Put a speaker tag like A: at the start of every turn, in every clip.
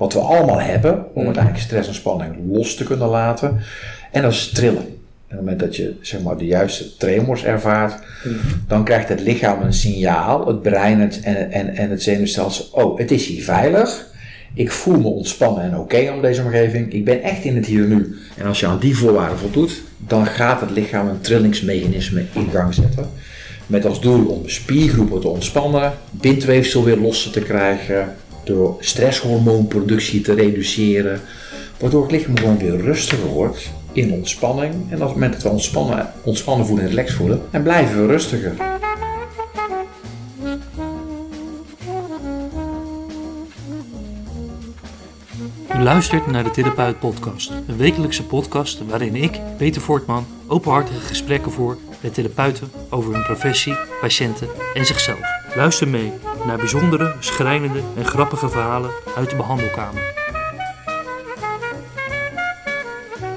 A: wat we allemaal hebben om uiteindelijk stress en spanning los te kunnen laten. En dat is trillen. En op het moment dat je zeg maar, de juiste tremors ervaart, dan krijgt het lichaam een signaal, het brein het, en, en, en het zenuwstelsel, oh, het is hier veilig. Ik voel me ontspannen en oké om deze omgeving. Ik ben echt in het hier en nu. En als je aan die voorwaarden voldoet, dan gaat het lichaam een trillingsmechanisme in gang zetten. Met als doel om spiergroepen te ontspannen, bindweefsel weer losser te krijgen, door stresshormoonproductie te reduceren, waardoor het lichaam gewoon weer rustiger wordt in ontspanning. En het moment we ontspannen, ontspannen voelen en relaxed voelen, en blijven we rustiger.
B: Luistert naar de Therapeut Podcast, een wekelijkse podcast waarin ik, Peter Voortman, openhartige gesprekken voer met therapeuten over hun professie, patiënten en zichzelf. Luister mee naar bijzondere, schrijnende en grappige verhalen uit de behandelkamer.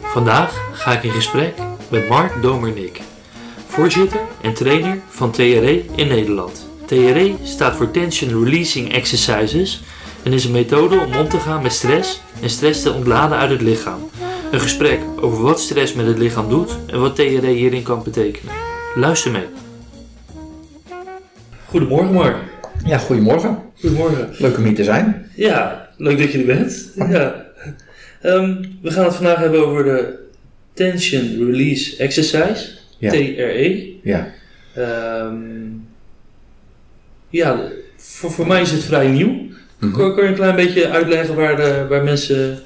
B: Vandaag ga ik in gesprek met Mark Domernik, voorzitter en trainer van TRE in Nederland. TRE staat voor Tension Releasing Exercises en is een methode om om te gaan met stress en stress te ontladen uit het lichaam. Een gesprek over wat stress met het lichaam doet en wat TRE hierin kan betekenen. Luister mee. Goedemorgen Mark.
A: Ja, goedemorgen.
B: Goedemorgen.
A: Leuk om hier te zijn.
B: Ja, leuk dat je er bent. Ja. Ehm, we gaan het vandaag hebben over de Tension Release Exercise,
A: Ja.
B: TRE.
A: Ja.
B: Ehm, ja, voor, voor mij is het vrij nieuw.
A: Mhm.
B: Kan, kan je een klein beetje uitleggen waar, de, waar mensen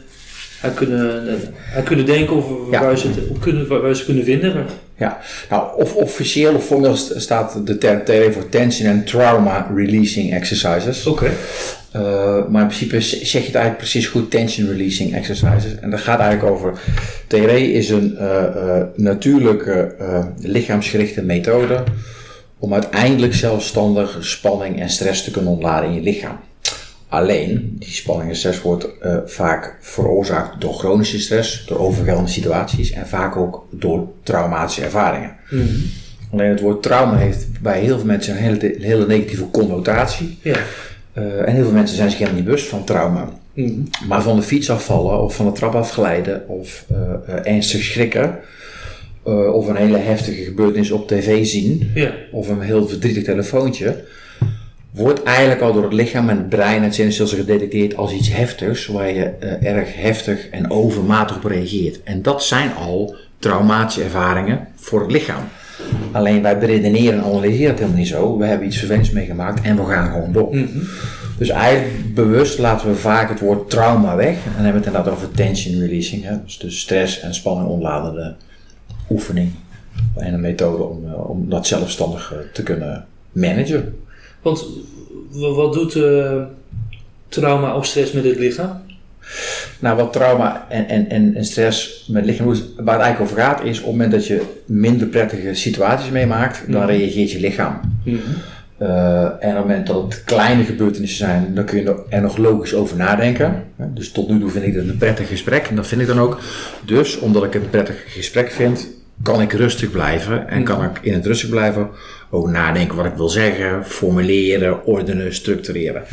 B: aan kunnen, aan kunnen denken of
A: Ja.
B: waar, ze het op kunnen, waar ze kunnen vinden?
A: Ja, nou, of officieel of formeel st- staat de term TRE voor Tension and Trauma Releasing Exercises.
B: Oké.
A: Uh, maar in principe zeg je het eigenlijk precies goed, tension releasing exercises. En dat gaat eigenlijk over, TRE is een eh, eh, natuurlijke eh, lichaamsgerichte methode om uiteindelijk zelfstandig spanning en stress te kunnen ontladen in je lichaam. Alleen, die spanning en stress wordt eh, vaak veroorzaakt door chronische stress, door overweldigende situaties en vaak ook door traumatische ervaringen. Alleen het woord trauma heeft bij heel veel mensen een hele, hele negatieve connotatie.
B: Ja.
A: Uh, en heel veel mensen zijn zich helemaal niet bewust van trauma.
B: Mhm.
A: Maar van de fiets afvallen of van de trap afglijden of uh, ernstig schrikken. of een hele heftige gebeurtenis op tv zien.
B: Ja.
A: Of een heel verdrietig telefoontje. Wordt eigenlijk al door het lichaam en het brein en het zenuwstelsel gedetecteerd als iets heftigs. Waar je uh, erg heftig en overmatig op reageert. En dat zijn al traumatische ervaringen voor het lichaam. Alleen wij beredeneren en analyseren het helemaal niet zo. We hebben iets vervelends meegemaakt en we gaan gewoon door.
B: Mhm.
A: Dus eigenlijk bewust laten we vaak het woord trauma weg. En dan hebben we het inderdaad over tension releasing. Hè? Dus de stress en spanning ontladende oefening. En een methode om, uh, om dat zelfstandig uh, te kunnen managen.
B: Want wat doet uh, trauma of stress met het lichaam?
A: Nou, wat trauma en, en, en, en stress met het lichaam doet, waar het eigenlijk over gaat, is op het moment dat je minder prettige situaties meemaakt, dan
B: Mhm.
A: reageert je lichaam. Uh, en op het moment dat het kleine gebeurtenissen zijn, dan kun je er nog logisch over nadenken. Dus tot nu toe vind ik het een prettig gesprek en dat vind ik dan ook. Dus omdat ik het een prettig gesprek vind, kan ik rustig blijven en kan ik in het rustig blijven ook nadenken wat ik wil zeggen, formuleren, ordenen, structureren.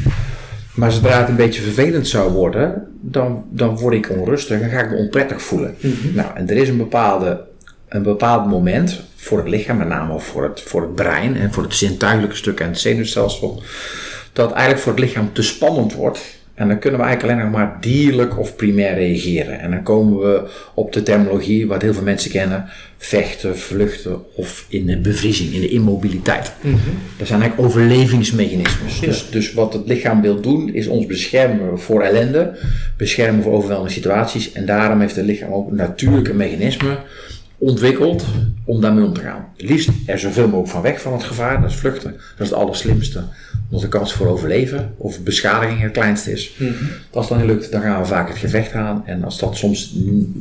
A: Maar zodra het een beetje vervelend zou worden, dan, dan word ik onrustig en ga ik me onprettig voelen.
B: Mhm.
A: Nou, en er is een, bepaalde, een bepaald moment voor het lichaam, met name voor het, voor het brein en voor het zintuigelijke stuk en het zenuwstelsel, dat eigenlijk voor het lichaam te spannend wordt. En dan kunnen we eigenlijk alleen nog maar dierlijk of primair reageren. En dan komen we op de terminologie wat heel veel mensen kennen: vechten, vluchten of in de bevriezing, in de immobiliteit.
B: Mhm.
A: Dat zijn eigenlijk overlevingsmechanismes.
B: Ja.
A: Dus, dus wat het lichaam wil doen, is ons beschermen voor ellende, beschermen voor overweldigende situaties. En daarom heeft het lichaam ook natuurlijke mechanismen ontwikkeld om daarmee om te gaan. Het liefst er zoveel mogelijk van weg van het gevaar, dat is vluchten. Dat is het allerslimste, de kans voor overleven of beschadiging het kleinste is.
B: Mhm.
A: Als dat niet lukt, dan gaan we vaak het gevecht aan. En als dat soms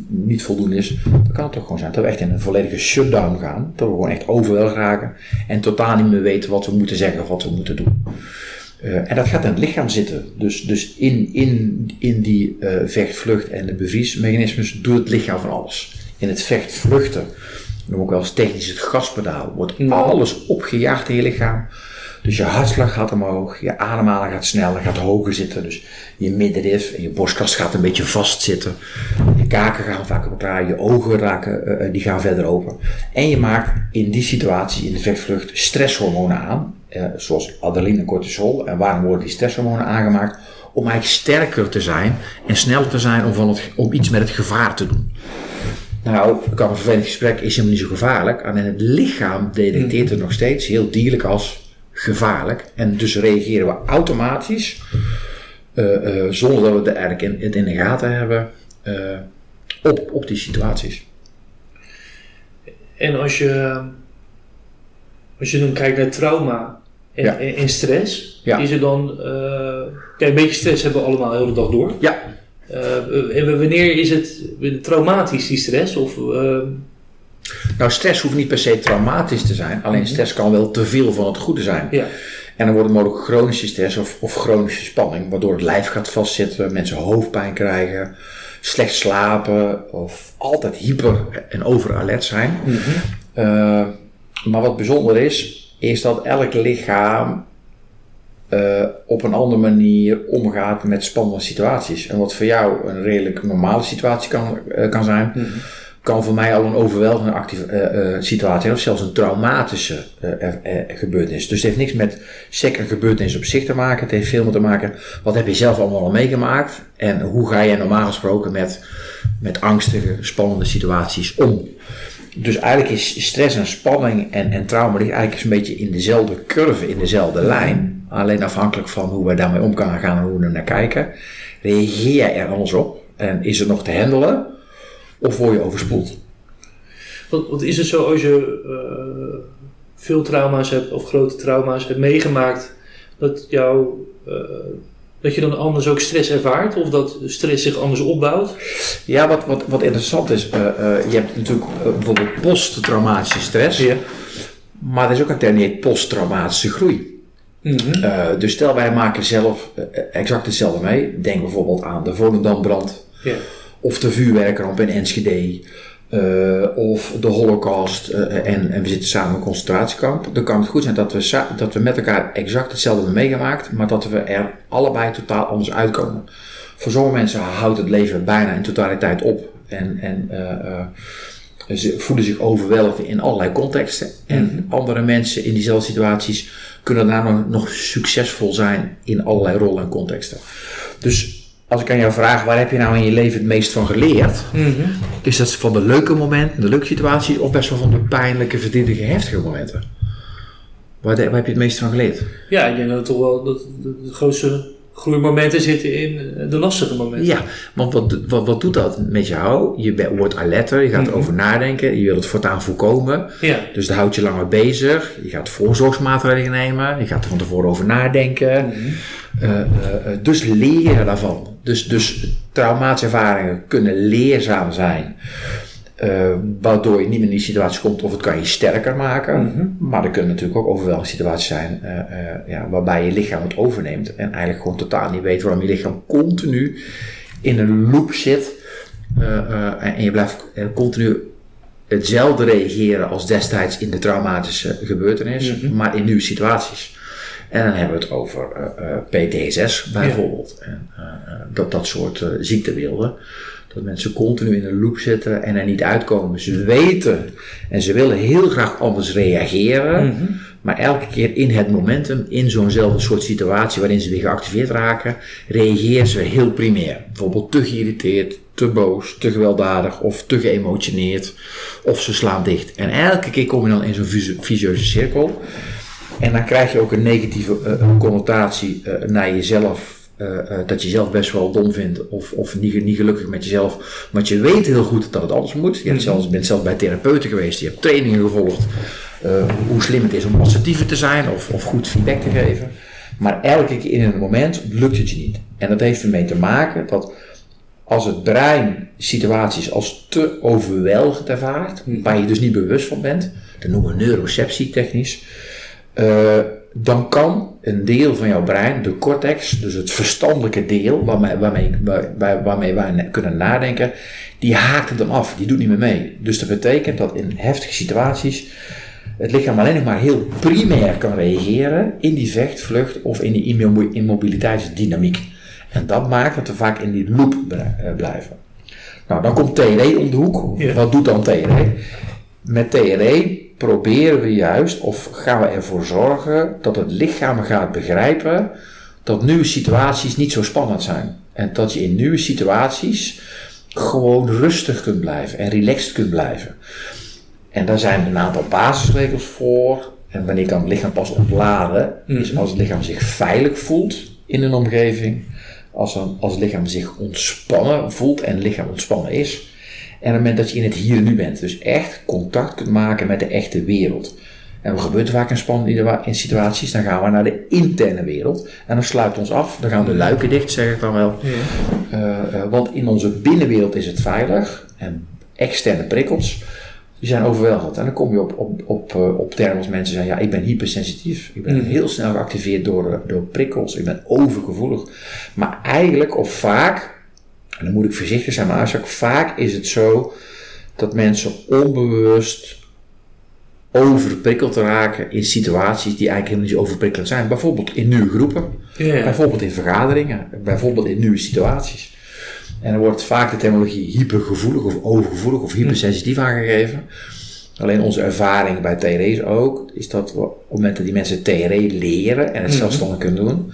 A: niet voldoende is, dan kan het toch gewoon zijn dat we echt in een volledige shutdown gaan. Dat we gewoon echt overweldigd raken en totaal niet meer weten wat we moeten zeggen of wat we moeten doen. Uh, en dat gaat in het lichaam zitten. Dus, dus in, in, in die uh, vecht-vlucht en de bevriesmechanismes doet het lichaam van alles. In het vecht-vluchten, noem ik wel eens technisch het gaspedaal, wordt
B: Ja.
A: alles opgejaagd in je lichaam. Dus je hartslag gaat omhoog, je ademhaling gaat sneller, gaat hoger zitten. Dus je middenrif en je borstkast gaat een beetje vastzitten. Je kaken gaan vaak op elkaar, je ogen raken, uh, die gaan verder open. En je maakt in die situatie, in de vechtvlucht, stresshormonen aan. Uh, zoals adrenaline en cortisol. En waarom worden die stresshormonen aangemaakt? Om eigenlijk sterker te zijn en sneller te zijn om, van het, om iets met het gevaar te doen. Nou, kan een vervelend gesprek is helemaal niet zo gevaarlijk. Alleen het lichaam detecteert het nog steeds heel dierlijk als gevaarlijk. En dus reageren we automatisch, uh, uh, zonder dat we het eigenlijk in, het in de gaten hebben, uh, op, op die situaties.
B: En als je, als je dan kijkt naar trauma en, ja. en, en stress, ja. is er dan. kijk, een beetje stress hebben we allemaal de hele dag door.
A: Ja.
B: Uh, wanneer is het traumatisch, die stress? Of.
A: Nou, stress hoeft niet per se traumatisch te zijn. Alleen stress kan wel te veel van het goede zijn.
B: Ja.
A: En dan wordt het mogelijk chronische stress of, of chronische spanning, waardoor het lijf gaat vastzitten, mensen hoofdpijn krijgen, slecht slapen of altijd hyper en overalert zijn.
B: Mm -hmm.
A: uh, maar wat bijzonder is, is dat elk lichaam uh, op een andere manier omgaat met spannende situaties. En wat voor jou een redelijk normale situatie kan, uh, kan zijn,
B: mm -hmm.
A: Kan voor mij al een overweldigende actieve, uh, situatie zijn, of zelfs een traumatische gebeurtenis. Dus het heeft niks met sec een gebeurtenis op zich te maken. Het heeft veel meer te maken, wat heb je zelf allemaal al meegemaakt en hoe ga je normaal gesproken met, met angstige, spannende situaties om. Dus eigenlijk is stress en spanning en, en trauma ligt eigenlijk een beetje in dezelfde curve, in dezelfde lijn. Alleen afhankelijk van hoe wij daarmee om kunnen gaan en hoe we er naar kijken, reageer je er anders op. En is het nog te handelen of word je overspoeld?
B: Wat, wat is het zo als je uh, veel trauma's hebt of grote trauma's hebt meegemaakt, dat, jou, uh, dat je dan anders ook stress ervaart of dat stress zich anders opbouwt?
A: Ja, wat, wat, wat interessant is, uh, je hebt natuurlijk bijvoorbeeld posttraumatische stress,
B: ja.
A: maar er is ook een term die heet posttraumatische groei.
B: Mm -hmm.
A: uh, dus stel wij maken zelf uh, exact hetzelfde mee. Denk bijvoorbeeld aan de Volendambrand.
B: Yeah.
A: Of de vuurwerkramp in Enschede. Uh, of de holocaust. En, en, we zitten samen in een concentratiekamp. Dan kan het goed zijn dat we, dat we met elkaar exact hetzelfde hebben meegemaakt. Maar dat we er allebei totaal anders uitkomen. Voor sommige mensen houdt het leven bijna in totaliteit op. En, en ze voelen zich overweldigd in allerlei contexten. En
B: Mhm.
A: mm -hmm. andere mensen in diezelfde situaties kunnen daar nog, nog succesvol zijn in allerlei rollen en contexten. Dus als ik aan jou vraag, waar heb je nou in je leven het meest van geleerd?
B: Mm -hmm.
A: Is dat van de leuke momenten, de leuke situaties, of best wel van de pijnlijke, verdrietige, heftige momenten? Waar, waar, heb je het meest van geleerd?
B: Ja, ik denk dat het toch wel dat de, de grootste groeimomenten zitten in de lastige momenten.
A: Ja, want wat, wat, wat doet dat met jou? Je wordt alerter, je gaat mm -hmm. erover nadenken, je wilt het voortaan voorkomen.
B: Ja.
A: Dus dat houdt je langer bezig. Je gaat voorzorgsmaatregelen nemen, je gaat er van tevoren over nadenken.
B: Mm -hmm.
A: uh, uh, dus leren daarvan. Dus, dus traumatische ervaringen kunnen leerzaam zijn. Uh, waardoor je niet meer in die situatie komt of het kan je sterker maken.
B: Mm -hmm.
A: Maar er kunnen natuurlijk ook overweldigende situaties zijn uh, uh, ja, waarbij je lichaam het overneemt en eigenlijk gewoon totaal niet weet waarom je lichaam continu in een loop zit en je blijft continu hetzelfde reageren als destijds in de traumatische gebeurtenis,
B: mm -hmm.
A: maar in nieuwe situaties. En dan hebben we het over PTSS bijvoorbeeld. Ja. En, dat, dat soort ziektebeelden. Dat mensen continu in een loop zitten en er niet uitkomen. Ze weten en ze willen heel graag anders reageren.
B: Mm -hmm.
A: Maar elke keer in het momentum, in zo'nzelfde soort situatie waarin ze weer geactiveerd raken, reageren ze heel primair. Bijvoorbeeld te geïrriteerd, te boos, te gewelddadig of te geëmotioneerd. Of ze slaan dicht. En elke keer kom je dan in zo'n visieuze cirkel. En dan krijg je ook een negatieve uh, connotatie uh, naar jezelf dat je jezelf best wel dom vindt of, of niet, niet gelukkig met jezelf. Maar je weet heel goed dat het anders moet. Je hebt zelfs, bent zelfs bij therapeuten geweest, je hebt trainingen gevolgd. Uh, hoe slim het is om assertiever te zijn of, of goed feedback te geven. Maar elke keer in een moment lukt het je niet. En dat heeft ermee te maken dat als het brein situaties als te overweldigend ervaart, waar je dus niet bewust van bent, dat noemen we neuroceptie technisch dan kan een deel van jouw brein, de cortex, dus het verstandelijke deel waarmee, waarmee, waar, waarmee wij kunnen nadenken, die haakt het dan af, die doet niet meer mee. Dus dat betekent dat in heftige situaties het lichaam alleen nog maar heel primair kan reageren in die vecht, vlucht of in die immo- immobiliteitsdynamiek. En dat maakt dat we vaak in die loop eh, blijven. Nou, dan komt TRE om de hoek.
B: Ja.
A: Wat doet dan TRE? Met TRE proberen we juist, of gaan we ervoor zorgen, dat het lichaam gaat begrijpen dat nieuwe situaties niet zo spannend zijn. En dat je in nieuwe situaties gewoon rustig kunt blijven en relaxed kunt blijven. En daar zijn een aantal basisregels voor. En wanneer kan het lichaam pas ontladen, is
B: Mhm.
A: als het lichaam zich veilig voelt in een omgeving. Als, een, als het lichaam zich ontspannen voelt en het lichaam ontspannen is. En op het moment dat je in het hier en nu bent. Dus echt contact kunt maken met de echte wereld. En wat gebeurt er vaak in spannende in situaties? Dan gaan we naar de interne wereld. En dan sluit ons af. Dan gaan de luiken dicht, zeg ik dan wel.
B: Ja.
A: Eh, eh, want in onze binnenwereld is het veilig. En externe prikkels, die zijn overweldigend. En dan kom je op, op, op, eh, op termen als mensen zeggen, ja, ik ben hypersensitief. Ik ben
B: Mhm.
A: heel snel geactiveerd door, door prikkels. Ik ben overgevoelig. Maar eigenlijk, of vaak, en dan moet ik voorzichtig zijn, maar vaak is het zo dat mensen onbewust overprikkeld raken in situaties die eigenlijk helemaal niet overprikkelend zijn. Bijvoorbeeld in nieuwe groepen. Bijvoorbeeld in vergaderingen, bijvoorbeeld in nieuwe situaties. En dan wordt vaak de terminologie hypergevoelig of overgevoelig of hypersensitief aangegeven. Alleen onze ervaring bij TRE is ook, is dat we op het moment dat die mensen TRE leren en het
B: Mhm.
A: zelfstandig kunnen doen,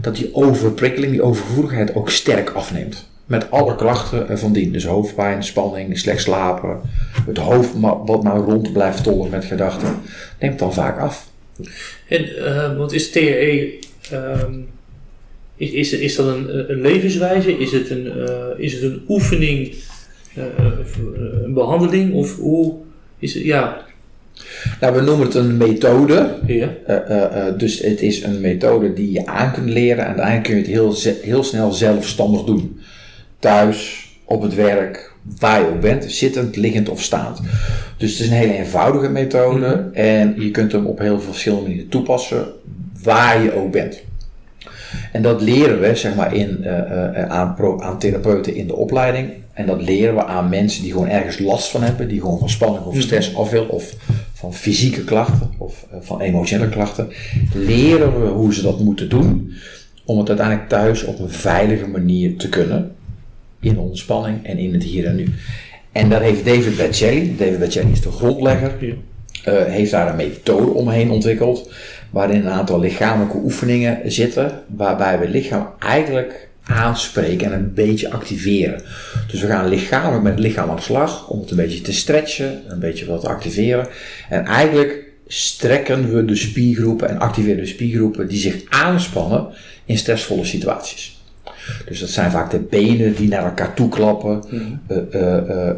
A: dat die overprikkeling, die overgevoeligheid ook sterk afneemt. Met alle klachten ervan dien. Dus hoofdpijn, spanning, slecht slapen, het hoofd wat maar rond blijft tollen met gedachten, neemt dan vaak af.
B: En, eh, want is TRE, ehm, is, is, is dat een, een levenswijze? Is het een, eh, is het een oefening, eh, een behandeling? Of hoe is het, ja,
A: Nou, we noemen het een methode.
B: ja,
A: dus het is een methode die je aan kunt leren en uiteindelijk kun je het heel, heel snel zelfstandig doen. Thuis, op het werk, waar je ook bent, zittend, liggend of staand. Dus het is een hele eenvoudige methode en je kunt hem op heel veel verschillende manieren toepassen, waar je ook bent. En dat leren we zeg maar, in, eh, eh, aan, pro- aan therapeuten in de opleiding. En dat leren we aan mensen die gewoon ergens last van hebben, die gewoon van spanning of stress af willen, of van fysieke klachten of eh, van emotionele klachten. Leren we hoe ze dat moeten doen om het uiteindelijk thuis op een veilige manier te kunnen. In ontspanning en in het hier en nu. En daar heeft David Bacelli, David Bacelli is de grondlegger,
B: ja.
A: eh, heeft daar een methode omheen ontwikkeld. Waarin een aantal lichamelijke oefeningen zitten. Waarbij we lichaam eigenlijk aanspreken en een beetje activeren. Dus we gaan lichamelijk met het lichaam aan de slag. Om het een beetje te stretchen. Een beetje wat te activeren. En eigenlijk strekken we de spiergroepen en activeren de spiergroepen die zich aanspannen in stressvolle situaties. Dus dat zijn vaak de benen die naar elkaar toe klappen,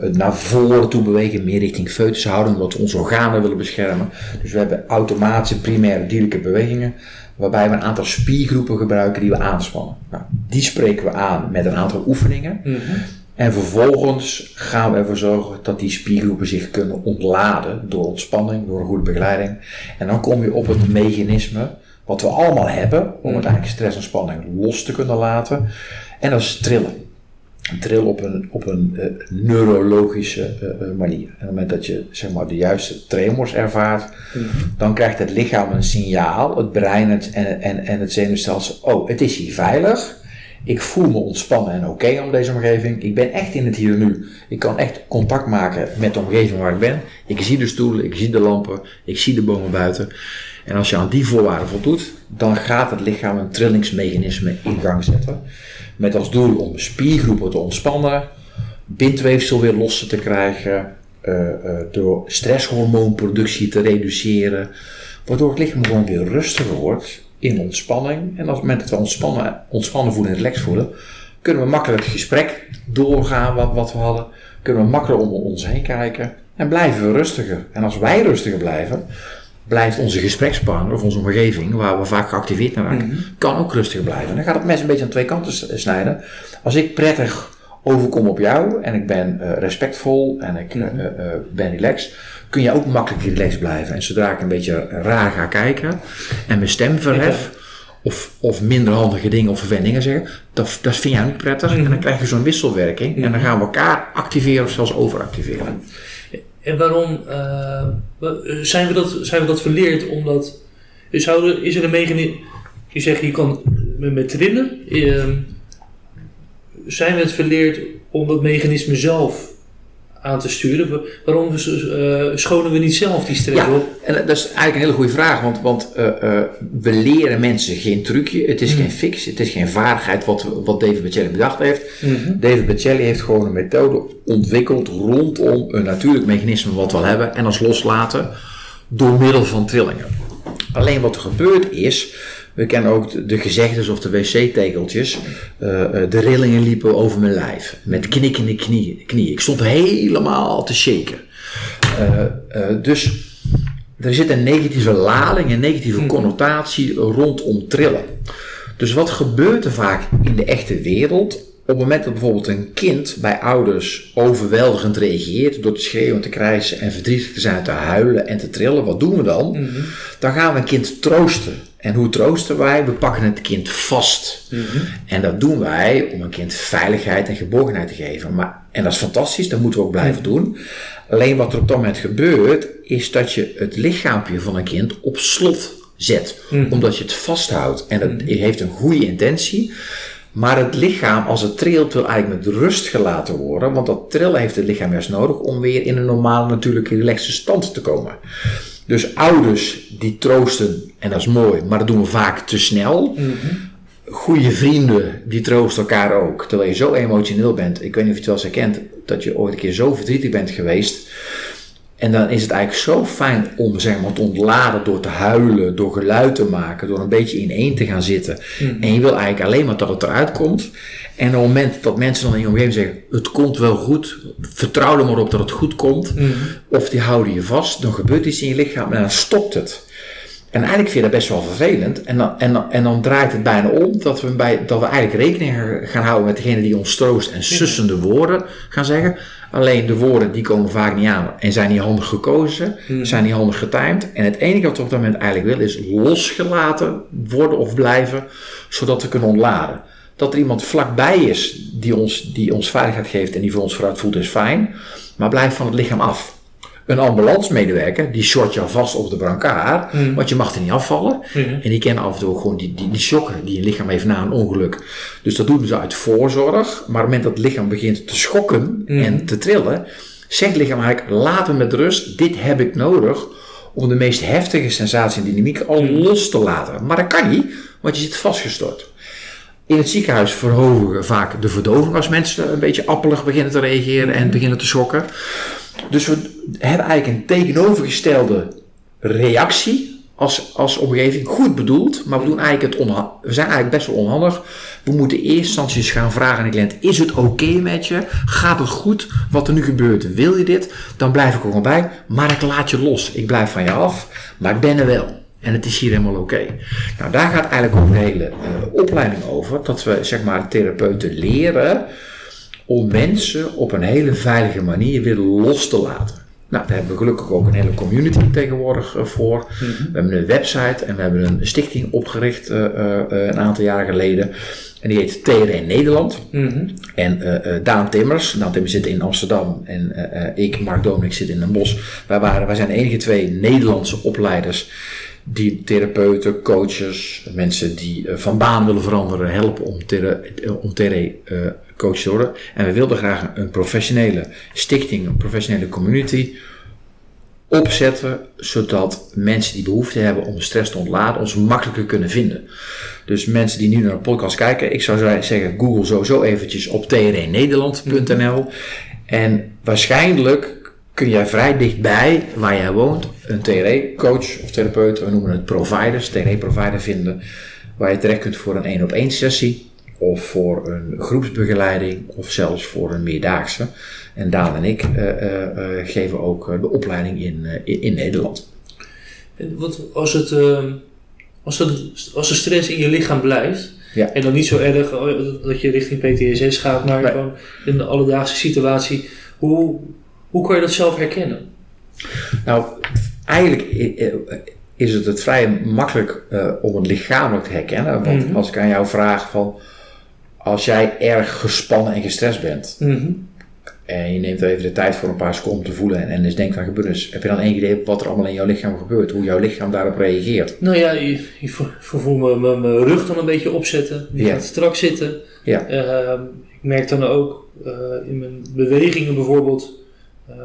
A: het naar voren toe bewegen, meer richting foetushouding, omdat we onze organen willen beschermen. Dus we hebben automatische primaire dierlijke bewegingen, waarbij we een aantal spiergroepen gebruiken die we aanspannen. Nou, die spreken we aan met een aantal oefeningen.
B: Mhm.
A: En vervolgens gaan we ervoor zorgen dat die spiergroepen zich kunnen ontladen door ontspanning, door een goede begeleiding. En dan kom je op het mechanisme wat we allemaal hebben om uiteindelijk stress en spanning los te kunnen laten. En dat is trillen. Trillen op een, op een eh, neurologische eh, eh, manier. En op het moment dat je zeg maar, de juiste tremors ervaart, dan krijgt het lichaam een signaal, het brein het, en, en, en het zenuwstelsel, oh, het is hier veilig. Ik voel me ontspannen en oké om deze omgeving. Ik ben echt in het hier en nu. Ik kan echt contact maken met de omgeving waar ik ben. Ik zie de stoelen, ik zie de lampen, ik zie de bomen buiten. En als je aan die voorwaarden voldoet, dan gaat het lichaam een trillingsmechanisme in gang zetten. Met als doel om spiergroepen te ontspannen, bindweefsel weer los te krijgen, eh, eh, door stresshormoonproductie te reduceren, waardoor het lichaam gewoon weer rustiger wordt in ontspanning. En als het we ontspannen, ontspannen voelen en relaxed voelen, kunnen we makkelijk het gesprek doorgaan wat, wat we hadden, kunnen we makkelijk om ons heen kijken en blijven we rustiger. En als wij rustiger blijven, blijft onze gesprekspartner of onze omgeving, waar we vaak geactiveerd naar raken, kan ook rustiger blijven. En dan gaat het mes een beetje aan twee kanten s- snijden. Als ik prettig overkom op jou en ik ben eh, respectvol en ik eh, eh, eh, ben relaxed, kun je ook makkelijk relaxed blijven. En zodra ik een beetje raar ga kijken en mijn stem verhef, of, of minder handige dingen of verwendingen zeggen, dat, dat vind jij niet prettig. En dan krijg je zo'n wisselwerking en dan gaan we elkaar activeren of zelfs overactiveren.
B: En waarom uh, zijn, we dat, zijn we dat verleerd? Omdat zouden, is er een mechanisme. Je zegt je kan met, met trillen. Uh, zijn we het verleerd om dat mechanisme zelf aan te sturen. Waarom uh, schonen we niet zelf die stress
A: ja,
B: op?
A: En dat is eigenlijk een hele goede vraag, want, want uh, uh, we leren mensen geen trucje. Het is mm. geen fix, het is geen vaardigheid wat, wat David Bacelli bedacht heeft. Mm -hmm. David Bacelli heeft gewoon een methode ontwikkeld rondom een natuurlijk mechanisme wat we al hebben en als loslaten door middel van trillingen. Alleen wat er gebeurt is we kennen ook de gezegdes of de wc-tegeltjes. Uh, de rillingen liepen over mijn lijf. Met knikkende knieën. knieën. Ik stond helemaal te shaken. Uh, uh, dus er zit een negatieve lading, een negatieve connotatie rondom trillen. Dus wat gebeurt er vaak in de echte wereld? Op het moment dat bijvoorbeeld een kind bij ouders overweldigend reageert door te schreeuwen, te krijsen en verdrietig te zijn, te huilen en te trillen, wat doen we dan? Mm -hmm. Dan gaan we een kind troosten. En hoe troosten wij? We pakken het kind vast. Mm -hmm. En dat doen wij om een kind veiligheid en geborgenheid te geven. Maar, en dat is fantastisch, dat moeten we ook blijven -hmm. doen. Alleen wat er op dat moment gebeurt, is dat je het lichaampje van een kind op slot zet. Omdat je het vasthoudt. En dat heeft een goede intentie. Maar het lichaam, als het trilt, wil eigenlijk met rust gelaten worden. Want dat trillen heeft het lichaam juist nodig om weer in een normale, natuurlijke, relaxe stand te komen. Dus ouders die troosten, en dat is mooi, maar dat doen we vaak te snel. Mm -hmm. Goede vrienden die troosten elkaar ook, terwijl je zo emotioneel bent. Ik weet niet of je het wel eens herkent, dat je ooit een keer zo verdrietig bent geweest. En dan is het eigenlijk zo fijn om zeg maar, te ontladen door te huilen, door geluid te maken, door een beetje in één te gaan zitten. Mm. En je wil eigenlijk alleen maar dat het eruit komt. En op het moment dat mensen dan in je omgeving zeggen: Het komt wel goed, vertrouw er maar op dat het goed komt. Mm. Of die houden je vast, dan gebeurt iets in je lichaam en dan stopt het. En eigenlijk vind je dat best wel vervelend. En dan, en dan, en dan draait het bijna om dat we, bij, dat we eigenlijk rekening gaan houden met degene die ons troost en sussende woorden gaan zeggen. Alleen de woorden die komen vaak niet aan en zijn niet handig gekozen, hmm. zijn niet handig getimed. En het enige wat we op dat moment eigenlijk willen is losgelaten worden of blijven, zodat we kunnen ontladen. Dat er iemand vlakbij is die ons, die ons veiligheid geeft en die voor ons vooruit voelt is fijn, maar blijf van het lichaam af. Een ambulancemedewerker, die short jou vast op de brancard, mm. want je mag er niet afvallen. Mm. En die kennen af en toe gewoon die, die, die shocken die je lichaam heeft na een ongeluk. Dus dat doen ze uit voorzorg. Maar op het moment dat het lichaam begint te schokken mm. en te trillen, zegt het lichaam eigenlijk, laat me met rust, dit heb ik nodig om de meest heftige sensatie en dynamiek al los te laten. Maar dat kan niet, want je zit vastgestort. In het ziekenhuis verhogen we vaak de verdoving als mensen een beetje appelig beginnen te reageren en beginnen te schokken. Dus we hebben eigenlijk een tegenovergestelde reactie als, als omgeving. Goed bedoeld, maar we, doen eigenlijk het we zijn eigenlijk best wel onhandig. We moeten eerst instanties gaan vragen aan de cliënt: is het oké met je? Gaat het goed wat er nu gebeurt? Wil je dit? Dan blijf ik er gewoon bij. Maar ik laat je los. Ik blijf van je af, maar ik ben er wel. En het is hier helemaal oké. Nou, daar gaat eigenlijk ook een hele uh, opleiding over. Dat we, zeg maar, therapeuten leren om mensen op een hele veilige manier weer los te laten. Nou, daar hebben we gelukkig ook een hele community tegenwoordig uh, voor. Mm -hmm. We hebben een website en we hebben een stichting opgericht uh, uh, een aantal jaren geleden. En die heet TRN Nederland. Mm -hmm. En Daan Timmers, Daan Timmers zit in Amsterdam en ik, Mark Dominic, zit in Den Bosch. Wij, waren, wij zijn de enige twee Nederlandse opleiders die therapeuten, coaches, mensen die van baan willen veranderen, helpen om, ter, om TR coach te worden. En we wilden graag een professionele stichting, een professionele community opzetten, zodat mensen die behoefte hebben om stress te ontladen, ons makkelijker kunnen vinden. Dus mensen die nu naar de podcast kijken, ik zou zeggen, google sowieso eventjes op trnederland.nl en waarschijnlijk kun jij vrij dichtbij waar jij woont een TRE-coach of therapeut, we noemen het providers, TRE-provider vinden, waar je terecht kunt voor een één op één sessie of voor een groepsbegeleiding of zelfs voor een meerdaagse. En Daan en ik uh, uh, geven ook de opleiding in, in, in, Nederland.
B: En wat als, het, als, het, als de stress in je lichaam blijft, ja. en dan niet zo erg dat je richting PTSS gaat, maar nee. gewoon in de alledaagse situatie, hoe, hoe kan je dat zelf herkennen?
A: Nou, eigenlijk is het het vrij makkelijk om het lichamelijk te herkennen. Want mm -hmm. als ik aan jou vraag van als jij erg gespannen en gestrest bent. Mm -hmm. En je neemt er even de tijd voor een paar seconden te voelen en, en eens denkt aan gebeuren. Dus heb je dan één idee wat er allemaal in jouw lichaam gebeurt? Hoe jouw lichaam daarop reageert?
B: Nou ja, je, je voel mijn, rug dan een beetje opzetten. Die
A: Ja.
B: gaat strak zitten.
A: Ja.
B: Ehm, ik merk dan ook eh, in mijn bewegingen bijvoorbeeld. Eh,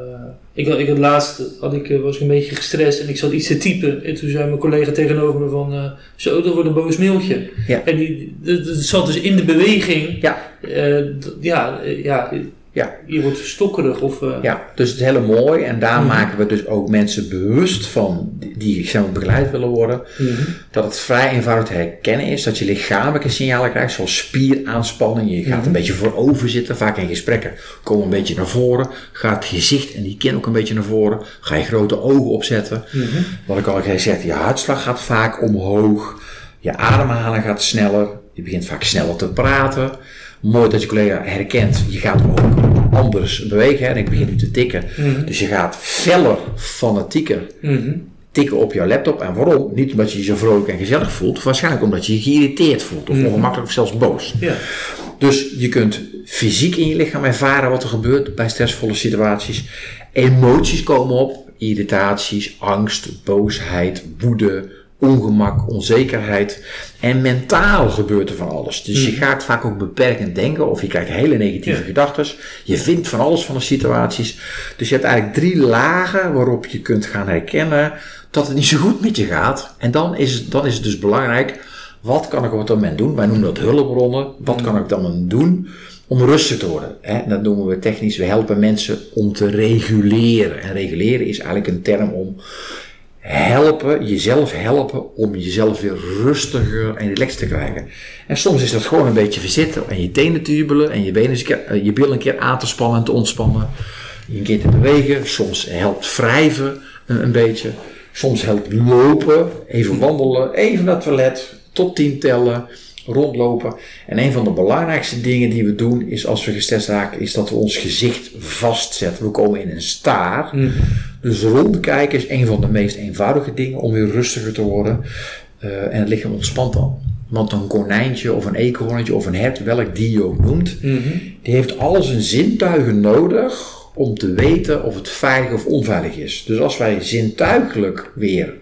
B: ik, had, ik had laatst had ik, eh, was ik een beetje gestrest en ik zat iets te typen. En toen zei mijn collega tegenover me van, eh zo, dat wordt een boos mailtje.
A: Ja.
B: En die, dat, dat zat dus in de beweging.
A: Ja.
B: Ja, ja,
A: Ja.
B: je wordt stokkerig of... eh,
A: Ja, dus het is heel mooi en daar
B: Mhm.
A: maken we dus ook mensen bewust van die, zeg maar, begeleid willen worden.
B: mhm.
A: Dat het vrij eenvoudig te herkennen is dat je lichamelijke signalen krijgt, zoals spieraanspanning. Je gaat
B: Mhm.
A: een beetje voorover zitten, vaak in gesprekken. Kom een beetje naar voren, gaat het gezicht en die kin ook een beetje naar voren. Ga je grote ogen opzetten. Wat ik al gezegd, je hartslag gaat vaak omhoog. Je ademhaling gaat sneller. Je begint vaak sneller te praten. Mooi dat je collega herkent. Je gaat ook anders bewegen. En ik begin nu te tikken.
B: Mhm.
A: Dus je gaat feller, fanatieker
B: Mhm.
A: tikken op jouw laptop. En waarom? Niet omdat je je zo vrolijk en gezellig voelt. Waarschijnlijk omdat je je geïrriteerd voelt. Of
B: Mhm.
A: ongemakkelijk of zelfs boos.
B: Ja.
A: Dus je kunt fysiek in je lichaam ervaren wat er gebeurt bij stressvolle situaties. Emoties komen op. Irritaties, angst, boosheid, woede, ongemak, onzekerheid. En mentaal gebeurt er van alles. Dus je
B: Mhm.
A: gaat vaak ook beperkend denken. Of je krijgt hele negatieve
B: Ja.
A: gedachten. Je vindt van alles van de situaties. Dus je hebt eigenlijk drie lagen waarop je kunt gaan herkennen dat het niet zo goed met je gaat. En dan is het, dan is het dus belangrijk, wat kan ik op dat moment doen? Wij noemen dat hulpbronnen. Wat kan ik dan doen om rustig te worden? Hè? Dat noemen we technisch, we helpen mensen om te reguleren. En reguleren is eigenlijk een term om helpen, jezelf helpen om jezelf weer rustiger en relaxed te krijgen. En soms is dat gewoon een beetje verzitten en je tenen te jubelen en je benen een keer, eh, je bil een keer aan te spannen en te ontspannen. Je een keer te bewegen. Soms helpt wrijven een, een beetje. Soms helpt lopen, even wandelen, even naar het toilet, tot tien tellen, rondlopen. En een van de belangrijkste dingen die we doen is als we gestrest raken, is dat we ons gezicht vastzetten. We komen in een staar.
B: Mhm.
A: Dus rondkijken is een van de meest eenvoudige dingen om weer rustiger te worden. Eh, en het lichaam ontspant dan. Want een konijntje of een eekhoorntje of een hert, welk die je ook noemt,
B: Mhm.
A: die heeft al zijn zintuigen nodig om te weten of het veilig of onveilig is. Dus als wij zintuigelijk weer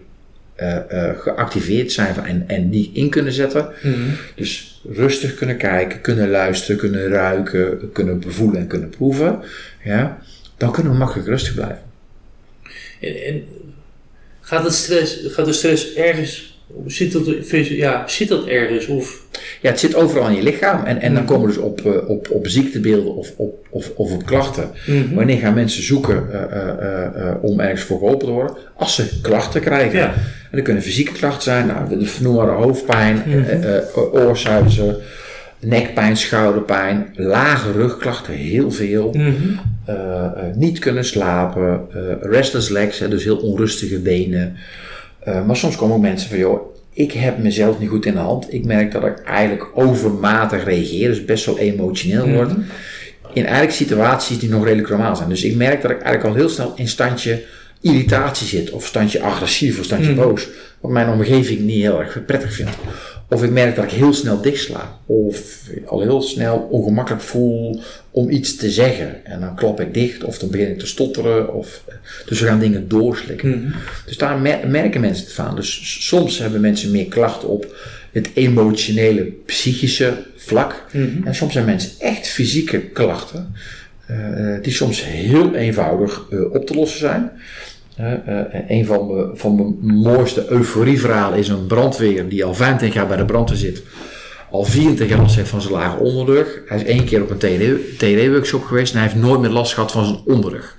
A: eh, eh, geactiveerd zijn van- en, en die in kunnen zetten,
B: Mhm.
A: dus rustig kunnen kijken, kunnen luisteren, kunnen ruiken, kunnen bevoelen en kunnen proeven, ja, dan kunnen we makkelijk rustig blijven.
B: En, en gaat, het stress, gaat de stress ergens, zit dat, ja, zit dat ergens? Of,
A: Ja, het zit overal in je lichaam en, en dan
B: Mhm.
A: komen we dus op, eh, op, op ziektebeelden of op, of, of op klachten.
B: Mhm.
A: Wanneer gaan mensen zoeken eh, eh, om ergens voor geholpen te worden? Als ze klachten krijgen.
B: Ja.
A: En dat kunnen fysieke klachten zijn, nou, maar hoofdpijn, eh, oorzuizen, nekpijn, schouderpijn, lage rugklachten, heel veel. Eh, niet kunnen slapen, restless legs, hè, dus heel onrustige benen. Eh, maar soms komen ook mensen van, joh, ik heb mezelf niet goed in de hand. Ik merk dat ik eigenlijk overmatig reageer, dus best wel emotioneel
B: Mhm.
A: word. In eigenlijk situaties die nog redelijk normaal zijn. Dus ik merk dat ik eigenlijk al heel snel in standje irritatie zit, of standje agressief, of standje
B: Mhm.
A: boos. Wat mijn omgeving niet heel erg prettig vindt. Of ik merk dat ik heel snel dichtsla. Of al heel snel ongemakkelijk voel om iets te zeggen. En dan klap ik dicht of dan begin ik te stotteren. Of, dus we gaan dingen doorslikken.
B: Mhm.
A: Dus daar mer- merken mensen het van. Dus soms hebben mensen meer klachten op het emotionele, psychische vlak.
B: Mhm.
A: En soms zijn mensen echt fysieke klachten. eh, die soms heel eenvoudig eh, op te lossen zijn. Eh, een van mijn, van mijn mooiste euforieverhalen is een brandweer die al 25 jaar bij de brandweer zit. Al 24 jaar last heeft van zijn lage onderrug. Hij is één keer op een TD-workshop geweest en hij heeft nooit meer last gehad van zijn onderrug.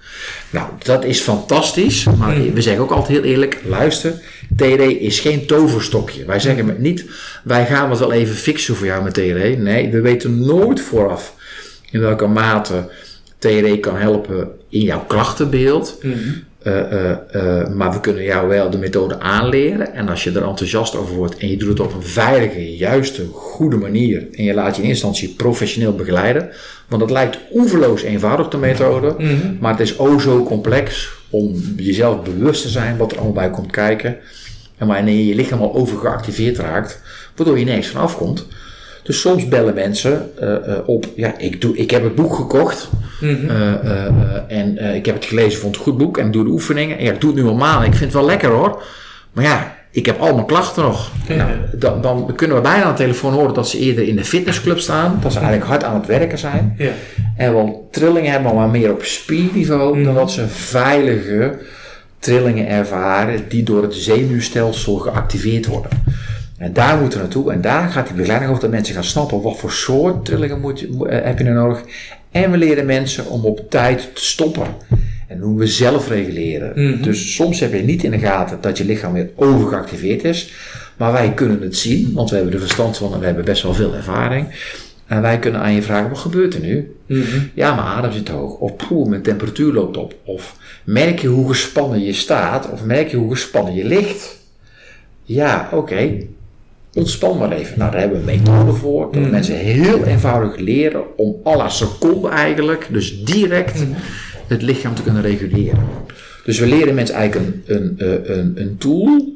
A: Nou, dat is fantastisch, maar
B: Mhm.
A: we zeggen ook altijd heel eerlijk, luister, TD is geen toverstokje. Wij zeggen niet, wij gaan het wel even fixen voor jou met TD. Nee, we weten nooit vooraf in welke mate TD kan helpen in jouw klachtenbeeld.
B: Mhm.
A: Eh, eh, eh, maar we kunnen jou wel de methode aanleren. En als je er enthousiast over wordt en je doet het op een veilige, juiste, goede manier. En je laat je in instantie professioneel begeleiden. Want het lijkt oeverloos eenvoudig, de methode.
B: Mhm.
A: Maar het is o zo complex om jezelf bewust te zijn wat er allemaal bij komt kijken. En wanneer je lichaam al overgeactiveerd raakt, waardoor je nergens van afkomt. Dus soms bellen mensen eh, eh, op, ja, ik, doe, ik heb het boek gekocht,
B: Mhm.
A: Eh, en ik heb het gelezen, vond het een goed boek en ik doe de oefeningen. En ja, ik doe het nu al maanden. Ik vind het wel lekker hoor. Maar ja, ik heb al mijn klachten nog.
B: Ja.
A: Nou, dan, dan kunnen we bijna aan de telefoon horen dat ze eerder in de fitnessclub staan. Dat ze eigenlijk hard aan het werken zijn.
B: Ja.
A: En wel trillingen hebben, maar meer op spierniveau.
B: Mhm.
A: Dan dat ze veilige trillingen ervaren die door het zenuwstelsel geactiveerd worden. En daar moeten we naartoe. En daar gaat die begeleiding over dat mensen gaan snappen wat voor soort trillingen moet eh, heb je nou nodig. En we leren mensen om op tijd te stoppen. En noemen we zelfreguleren.
B: Mhm.
A: Dus soms heb je niet in de gaten dat je lichaam weer overgeactiveerd is. Maar wij kunnen het zien, want we hebben er verstand van en we hebben best wel veel ervaring. En wij kunnen aan je vragen, wat gebeurt er nu?
B: Mhm.
A: Ja, mijn adem zit hoog. Of poeh, mijn temperatuur loopt op. Of merk je hoe gespannen je staat? Of merk je hoe gespannen je ligt? Ja, oké. Ontspan maar even. Nou, daar hebben we een methode voor. Dat
B: Mhm.
A: mensen heel eenvoudig leren om à la seconde eigenlijk, dus direct,
B: Mhm.
A: het lichaam te kunnen reguleren. Dus we leren mensen eigenlijk een, een, eh, een, een tool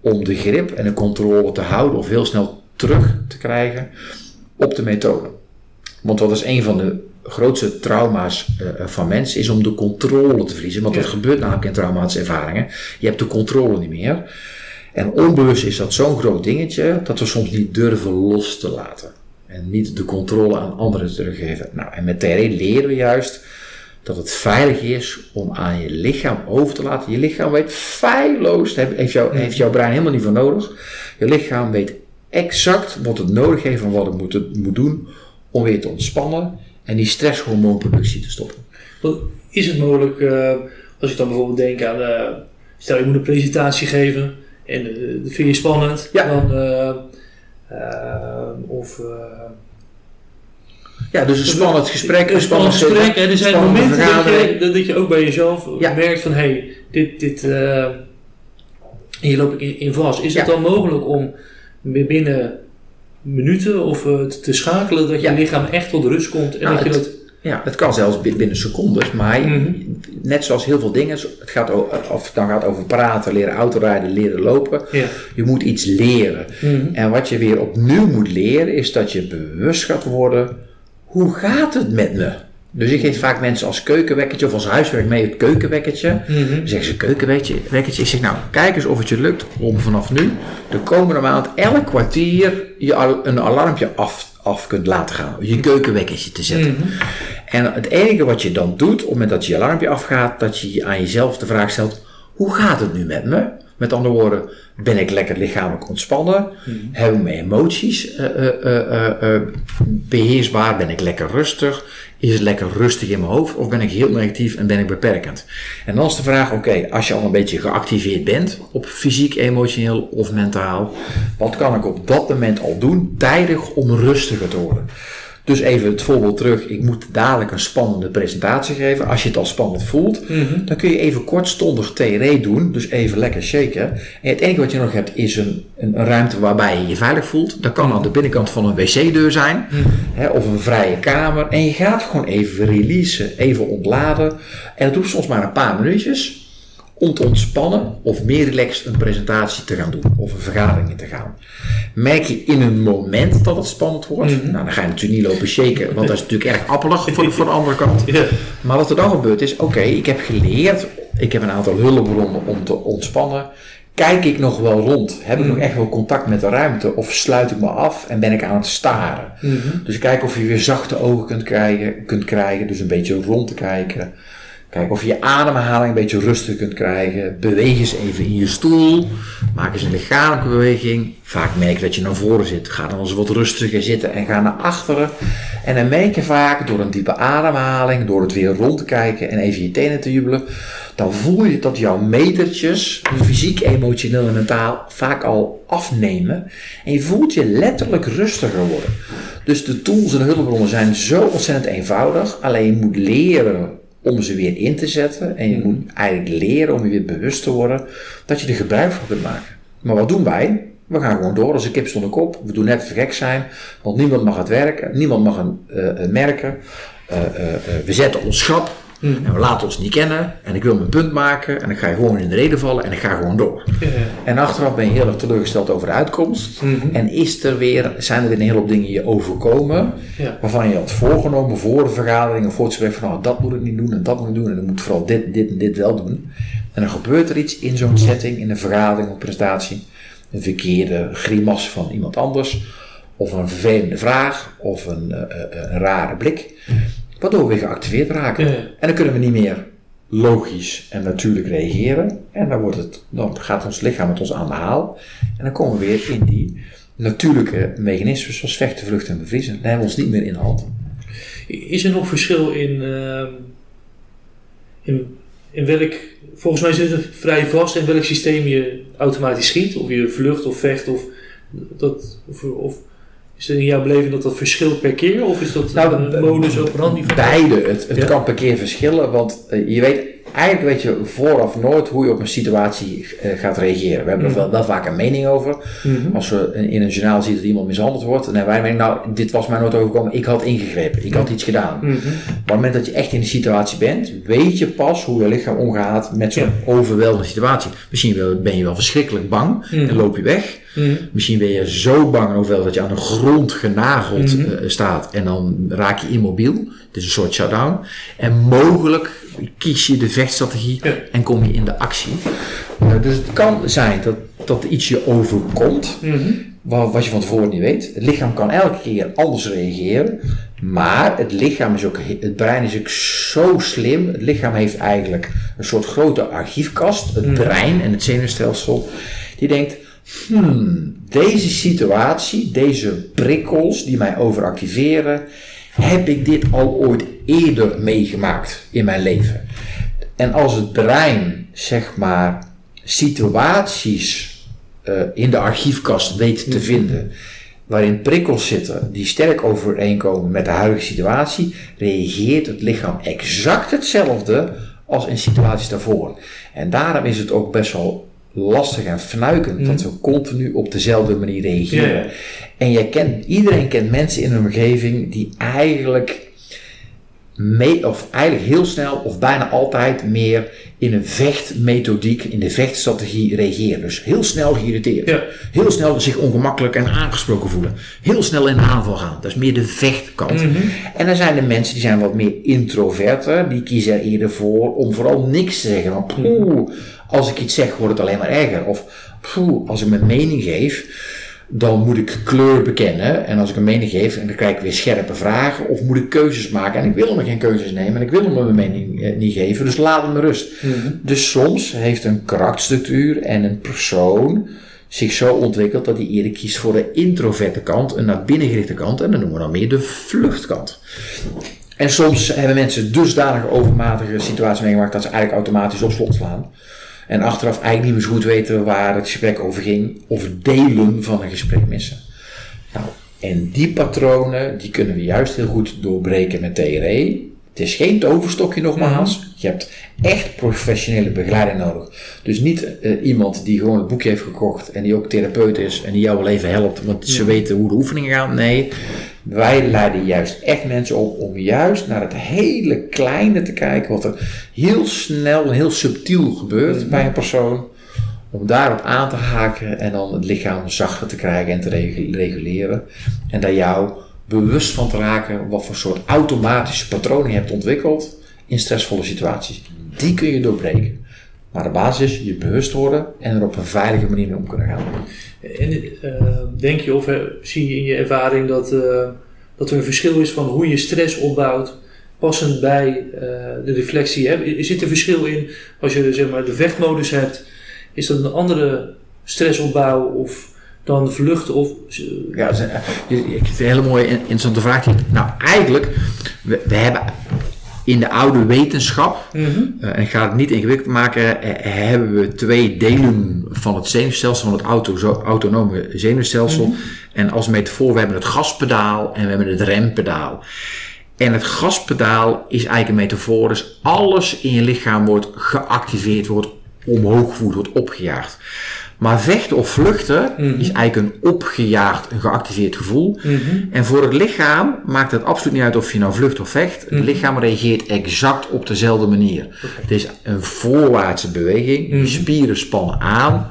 A: om de grip en de controle te houden of heel snel terug te krijgen op de methode. Want wat is een van de grootste trauma's eh, van mensen, is om de controle te verliezen. Want dat
B: Ja.
A: gebeurt namelijk in traumatische ervaringen. Je hebt de controle niet meer. En onbewust is dat zo'n groot dingetje dat we soms niet durven los te laten. En niet de controle aan anderen teruggeven. Nou, en met TRE leren we juist dat het veilig is om aan je lichaam over te laten. Je lichaam weet feilloos, heeft, jou, heeft jouw brein helemaal niet voor nodig. Je lichaam weet exact wat het nodig heeft en wat het moet, moet doen om weer te ontspannen en die stresshormoonproductie te stoppen.
B: Is het mogelijk, eh, als ik dan bijvoorbeeld denk aan, eh, stel je moet een presentatie geven en eh, dat vind je spannend,
A: Ja.
B: dan, eh, eh, of
A: Ja, dus een spannend gesprek,
B: een spannend gesprek. En er zijn momenten dat je, dat, je ook bij jezelf
A: Ja.
B: merkt van, hé, hey, dit, dit, en je loopt in, in vast. Is het dan mogelijk om binnen minuten of te, schakelen dat je
A: Ja.
B: lichaam echt tot rust komt en
A: Nou,
B: dat je dat...
A: Ja, het kan zelfs bi- binnen secondes, maar
B: Mhm.
A: net zoals heel veel dingen, het gaat o- of het dan gaat over praten, leren autorijden, leren lopen,
B: Ja.
A: je moet iets leren.
B: Mhm.
A: En wat je weer opnieuw moet leren, is dat je bewust gaat worden, hoe gaat het met me? Dus ik geef vaak mensen als keukenwekkertje of als huiswerk mee het keukenwekkertje.
B: Mhm.
A: Dan zeggen ze keukenwekkertje. wekkertje. Ik zeg nou, kijk eens of het je lukt om vanaf nu de komende maand elk kwartier je al, een alarmpje af, af kunt laten gaan. Je keukenwekkertje te zetten.
B: Mhm.
A: En het enige wat je dan doet, op het moment dat je alarmpje afgaat, dat je aan jezelf de vraag stelt: hoe gaat het nu met me? Met andere woorden, ben ik lekker lichamelijk ontspannen? Hebben mijn emoties eh, eh, eh, beheersbaar? Ben ik lekker rustig? Is het lekker rustig in mijn hoofd? Of ben ik heel negatief en ben ik beperkend? En dan is de vraag: oké, als je al een beetje geactiveerd bent, op fysiek, emotioneel of mentaal, wat kan ik op dat moment al doen, tijdig om rustiger te worden? Dus even het voorbeeld terug. Ik moet dadelijk een spannende presentatie geven. Als je het al spannend voelt,
B: Mhm.
A: dan kun je even kortstondig TRE doen. Dus even lekker shaken. En het enige wat je nog hebt is een, een, een ruimte waarbij je je veilig voelt. Dat kan aan de binnenkant van een wc-deur zijn. Hè, of een vrije kamer. En je gaat gewoon even releasen. Even ontladen. En dat doet soms maar een paar minuutjes. Om te ontspannen of meer relaxed een presentatie te gaan doen. Of een vergadering in te gaan. Merk je in een moment dat het spannend wordt. Nou, dan ga je natuurlijk niet lopen shaken. Want dat is natuurlijk erg appelig voor, voor de andere kant.
B: Ja.
A: Maar wat er dan gebeurt is, oké, ik heb geleerd, ik heb een aantal hulpbronnen om te ontspannen. Kijk ik nog wel rond? Heb ik nog echt wel contact met de ruimte? Of sluit ik me af en ben ik aan het staren?
B: Mhm.
A: Dus kijk of je weer zachte ogen kunt krijgen, kunt krijgen. Dus een beetje rond te kijken. Kijk of je je ademhaling een beetje rustig kunt krijgen. Beweeg eens even in je stoel. Maak eens een lichamelijke beweging. Vaak merk je dat je naar voren zit. Ga dan eens wat rustiger zitten en ga naar achteren. En dan merk je vaak door een diepe ademhaling, door het weer rond te kijken en even je tenen te jubelen. Dan voel je dat jouw metertjes, fysiek, emotioneel en mentaal, vaak al afnemen. En je voelt je letterlijk rustiger worden. Dus de tools en de hulpbronnen zijn zo ontzettend eenvoudig. Alleen je moet leren om ze weer in te zetten. En je moet eigenlijk leren om je weer bewust te worden dat je er gebruik van kunt maken. Maar wat doen wij? We gaan gewoon door als een kip zonder kop. We doen net gek zijn, want niemand mag het werken, niemand mag het eh, merken. Eh, eh, we zetten ons schrap En we laten ons niet kennen. En ik wil mijn punt maken. En dan ga je gewoon in de reden vallen. En ik ga gewoon door. En achteraf ben je heel erg teleurgesteld over de uitkomst.
B: Mhm.
A: En is er weer, zijn er weer een hele hoop dingen je overkomen. Waarvan je had voorgenomen voor de vergadering of voor het gesprek van nou, dat moet ik niet doen en dat moet ik doen. En dan moet vooral dit, dit en dit wel doen. En dan gebeurt er iets in zo'n setting, in een vergadering of presentatie. Een verkeerde grimas van iemand anders. Of een vervelende vraag. Of een, eh, een rare blik. Waardoor we weer geactiveerd raken.
B: Ja.
A: En dan kunnen we niet meer logisch en natuurlijk reageren. En dan, wordt het, dan gaat ons lichaam met ons aan de haal. En dan komen we weer in die natuurlijke mechanismen zoals vechten, vluchten en bevriezen. Dan hebben we ons niet meer in de hand.
B: Is er nog verschil in, ehm, in, in welk, volgens mij zit het vrij vast in welk systeem je automatisch schiet, of je vlucht of vecht, of, dat, of, of is er in jouw beleving dat dat verschilt per keer, of is dat
A: Nou,
B: een modus operandi van
A: Beide. Het, het
B: Ja.
A: kan per keer verschillen, want eh, je weet eigenlijk weet je vooraf nooit hoe je op een situatie eh, gaat reageren. We hebben er
B: Mhm.
A: wel, wel vaak een mening over.
B: Mhm.
A: Als we in- een journaal zien dat iemand mishandeld wordt, dan hebben wij mening, nou, dit was mij nooit overkomen, ik had ingegrepen, ik had iets gedaan.
B: Mhm.
A: Maar op het moment dat je echt in de situatie bent, weet je pas hoe je lichaam omgaat met zo'n overweldigende situatie. Misschien ben je wel verschrikkelijk bang
B: Mhm.
A: en loop je weg.
B: Mhm.
A: Misschien ben je zo bang en overweldigd dat je aan de grond genageld
B: Mhm.
A: eh, staat en dan raak je immobiel. Het is een soort shutdown. En mogelijk kies je de vechtstrategie
B: Ja.
A: en kom je in de actie. Eh, dus het kan zijn dat, dat iets je overkomt
B: Mhm.
A: wa- wat je van tevoren niet weet. Het lichaam kan elke keer anders reageren. Maar het lichaam is ook, he- het brein is ook zo slim. Het lichaam heeft eigenlijk een soort grote archiefkast. Het
B: Mhm.
A: brein en het zenuwstelsel. Die denkt, hmm, deze situatie, deze prikkels die mij overactiveren. Heb ik dit al ooit eerder meegemaakt in mijn leven? En als het brein, zeg maar, situaties eh, in de archiefkast weet te vinden, waarin prikkels zitten die sterk overeenkomen met de huidige situatie, reageert het lichaam exact hetzelfde als in situaties daarvoor. En daarom is het ook best wel lastig en fnuikend dat we continu op dezelfde manier reageren. En jij kent, iedereen kent mensen in hun omgeving die eigenlijk mee, of eigenlijk heel snel of bijna altijd meer in een vechtmethodiek, in de vechtstrategie reageren. Dus heel snel geïrriteerd.
B: Ja.
A: Heel snel zich ongemakkelijk en aangesproken voelen. Heel snel in de aanval gaan. Dat is meer de vechtkant.
B: Mhm.
A: En dan zijn er mensen die zijn wat meer introverter. Die kiezen er eerder voor om vooral niks te zeggen. Want poeh, als ik iets zeg wordt het alleen maar erger. Of poeh, als ik mijn mening geef dan moet ik kleur bekennen. En als ik een mening geef, en dan krijg ik weer scherpe vragen. Of moet ik keuzes maken. En ik wil hem geen keuzes nemen. En ik wil hem mijn mening eh, niet geven. Dus laat hem rust.
B: Mhm.
A: Dus soms heeft een karakterstructuur en een persoon zich zo ontwikkeld dat hij eerder kiest voor de introverte kant, een naar binnen gerichte kant. En dan noemen we dan meer de vluchtkant. En soms hebben mensen dusdanig overmatige situaties meegemaakt dat ze eigenlijk automatisch op slot slaan. En achteraf eigenlijk niet meer zo goed weten waar het gesprek over ging. Of delen van een gesprek missen. Nou, en die patronen, die kunnen we juist heel goed doorbreken met TRE. Het is geen toverstokje nogmaals. Je hebt echt professionele begeleiding nodig. Dus niet eh, iemand die gewoon het boekje heeft gekocht en die ook therapeut is en die jou wel even helpt, want ze weten hoe de oefeningen gaan. Nee, wij leiden juist echt mensen op om juist naar het hele kleine te kijken, wat er heel snel en heel subtiel gebeurt bij een persoon. Om daarop aan te haken en dan het lichaam zachter te krijgen en te regu- reguleren. En daar jou bewust van te raken wat voor soort automatische patronen je hebt ontwikkeld in stressvolle situaties. Die kun je doorbreken. Maar de basis is je bewust worden en er op een veilige manier mee om kunnen gaan.
B: En eh, denk je of zie je in je ervaring dat, eh, dat er een verschil is van hoe je stress opbouwt, passend bij eh, de reflectie? Hè? Zit er verschil in als je zeg maar, de vechtmodus hebt? Is dat een andere stressopbouw of dan vluchten? Of,
A: Ja, dat is een- hele mooie interessante vraag. die- Nou, eigenlijk, we, we hebben in de oude wetenschap,
B: Mhm.
A: eh, en ik ga het niet ingewikkeld maken, eh, hebben we twee delen van het zenuwstelsel, van het auto, zo- autonome zenuwstelsel. En als metafoor, we hebben het gaspedaal en we hebben het rempedaal. En het gaspedaal is eigenlijk een metafoor, dus alles in je lichaam wordt geactiveerd, wordt omhoog voert, wordt opgejaagd. Maar vechten of vluchten
B: Mhm.
A: is eigenlijk een opgejaagd, een geactiveerd gevoel.
B: Mhm.
A: En voor het lichaam maakt het absoluut niet uit of je nou vlucht of vecht. Het
B: Mhm.
A: lichaam reageert exact op dezelfde manier. Het is een voorwaartse beweging. Je spieren spannen aan.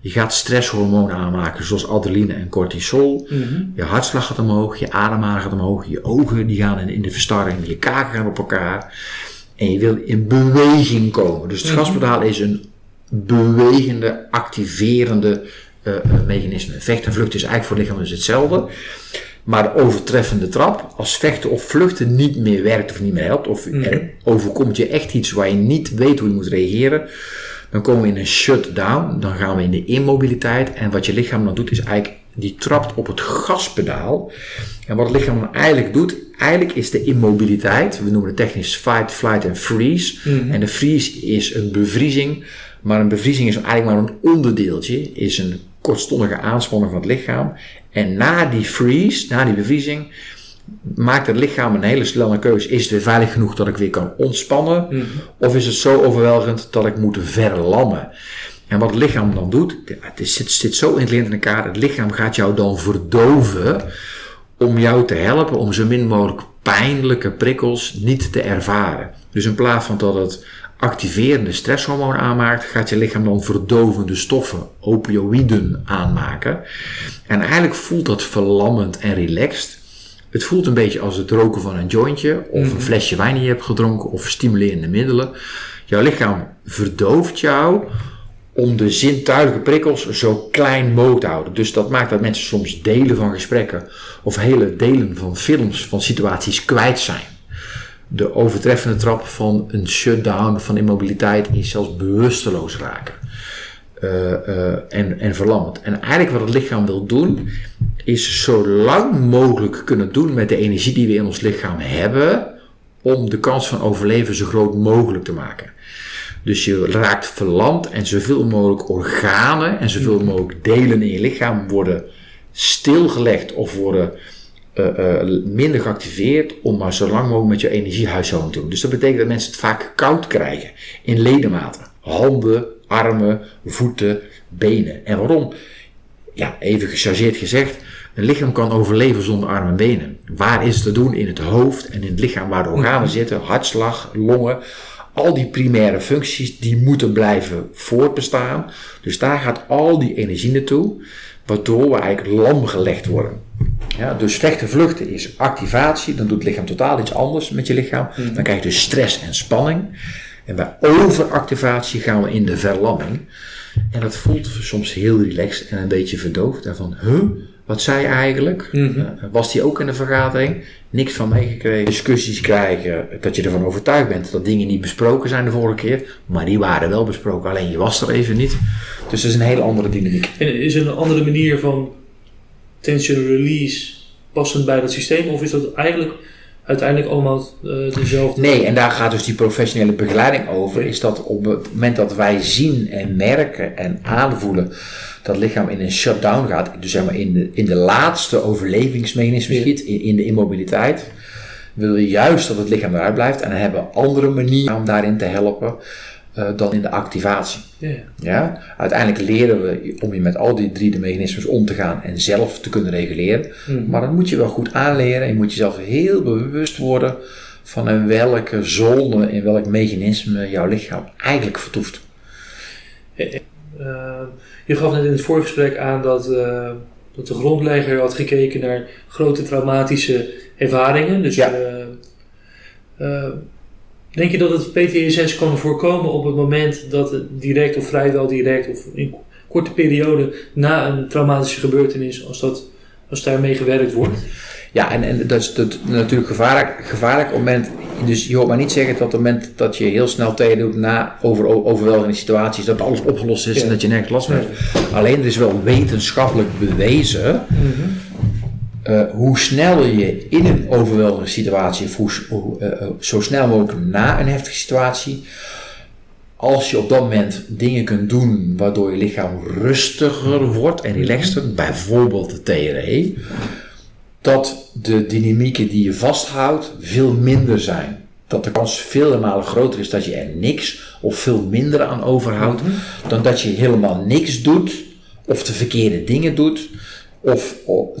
A: Je gaat stresshormonen aanmaken zoals adrenaline en cortisol. Je hartslag gaat omhoog, je ademhaling gaat omhoog, je ogen die gaan in, in de verstarring, je kaken gaan op elkaar. En je wil in beweging komen. Dus het
B: Mhm.
A: gaspedaal is een bewegende, activerende eh, eh, mechanisme. Vechten en vluchten is eigenlijk voor lichaam dus hetzelfde. Maar de overtreffende trap, als vechten of vluchten niet meer werkt of niet meer helpt, of
B: Mhm.
A: er overkomt je echt iets waar je niet weet hoe je moet reageren, dan komen we in een shutdown, dan gaan we in de immobiliteit. En wat je lichaam dan doet, is eigenlijk, die trapt op het gaspedaal. En wat het lichaam dan eigenlijk doet, eigenlijk is de immobiliteit, we noemen het technisch fight, flight en freeze.
B: Mhm.
A: En de freeze is een bevriezing, maar een bevriezing is eigenlijk maar een onderdeeltje, is een kortstondige aanspanning van het lichaam. En na die freeze, na die bevriezing, maakt het lichaam een hele snelle keuze. Is het weer veilig genoeg dat ik weer kan ontspannen?
B: Mhm.
A: Of is het zo overweldigend dat ik moet verlammen? En wat het lichaam dan doet, het is- zit, zit zo intelligent in elkaar, het lichaam gaat jou dan verdoven om jou te helpen om zo min mogelijk pijnlijke prikkels niet te ervaren. Dus in plaats van dat het activerende stresshormoon aanmaakt, gaat je lichaam dan verdovende stoffen, opioïden aanmaken. En eigenlijk voelt dat verlammend en relaxed. Het voelt een beetje als het roken van een jointje, of een flesje wijn die je hebt gedronken, of stimulerende middelen. Jouw lichaam verdooft jou om de zintuigelijke prikkels zo klein mogelijk te houden. Dus dat maakt dat mensen soms delen van gesprekken of hele delen van films, van situaties kwijt zijn. De overtreffende trap van een shutdown van immobiliteit is zelfs bewusteloos raken. Eh, eh, en, en verlammend. En eigenlijk wat het lichaam wil doen, is zo lang mogelijk kunnen doen met de energie die we in ons lichaam hebben, om de kans van overleven zo groot mogelijk te maken. Dus je raakt verlamd en zoveel mogelijk organen en zoveel mogelijk delen in je lichaam worden stilgelegd of worden eh, eh, minder geactiveerd om maar zo lang mogelijk met je energiehuishouding te doen. Dus dat betekent dat mensen het vaak koud krijgen in ledematen. Handen, armen, voeten, benen. En waarom? Ja, even gechargeerd gezegd, een lichaam kan overleven zonder armen en benen. Waar is het te doen? In het hoofd en in het lichaam waar de organen zitten, hartslag, longen. Al die primaire functies, die moeten blijven voortbestaan. Dus daar gaat al die energie naartoe, waardoor we eigenlijk lam gelegd worden. Ja, dus vechten vluchten is activatie, dan doet het lichaam totaal iets anders met je lichaam. Dan krijg je dus stress en spanning. En bij overactivatie gaan we in de verlamming. En dat voelt soms heel relaxed en een beetje verdoofd. En van, huh, wat zei je eigenlijk?
B: Mhm.
A: Was die ook in de vergadering? Niks van meegekregen. Discussies krijgen dat je ervan overtuigd bent dat dingen niet besproken zijn de vorige keer. Maar die waren wel besproken, alleen je was er even niet. Dus dat is een hele andere dynamiek.
B: En is er een andere manier van tension release passend bij dat systeem? Of is dat eigenlijk uiteindelijk allemaal eh, dezelfde?
A: Nee, en daar gaat dus die professionele begeleiding over. Is dat op het moment dat wij zien en merken en aanvoelen dat het lichaam in een shutdown gaat, dus zeg maar in de, in de laatste overlevingsmechanisme schiet, in, in de immobiliteit, wil je juist dat het lichaam eruit blijft. En dan hebben we andere manieren om daarin te helpen eh, dan in de activatie.
B: Ja.
A: Ja? Uiteindelijk leren we om je met al die drie de mechanismes om te gaan en zelf te kunnen reguleren.
B: Mhm.
A: Maar dat moet je wel goed aanleren. Je moet jezelf heel bewust worden van in welke zone, in welk mechanisme jouw lichaam eigenlijk vertoeft.
B: Eh, je gaf net in het voorgesprek aan dat, eh, dat de grondlegger had gekeken naar grote traumatische ervaringen. Dus
A: Ja.
B: Denk je dat het PTSS kan voorkomen op het moment dat het direct of vrijwel direct of in korte periode na een traumatische gebeurtenis, als, dat, als daarmee gewerkt wordt?
A: Ja, en, en dat is dat, natuurlijk gevaarlijk, gevaarlijk op het moment. Dus je hoort maar niet zeggen dat op het moment dat je heel snel tegen doet na over, overweldigende situaties, dat alles opgelost is
B: Ja.
A: en dat je nergens last van hebt. Alleen er is wel wetenschappelijk bewezen eh, hoe sneller je in een overweldigende situatie, of hoe, eh, eh, zo snel mogelijk na een heftige situatie, als je op dat moment dingen kunt doen waardoor je lichaam rustiger wordt en relaxter, bijvoorbeeld de TRE, dat de dynamieken die je vasthoudt veel minder zijn. Dat de kans vele malen groter is dat je er niks of veel minder aan overhoudt, dan dat je helemaal niks doet of de verkeerde dingen doet of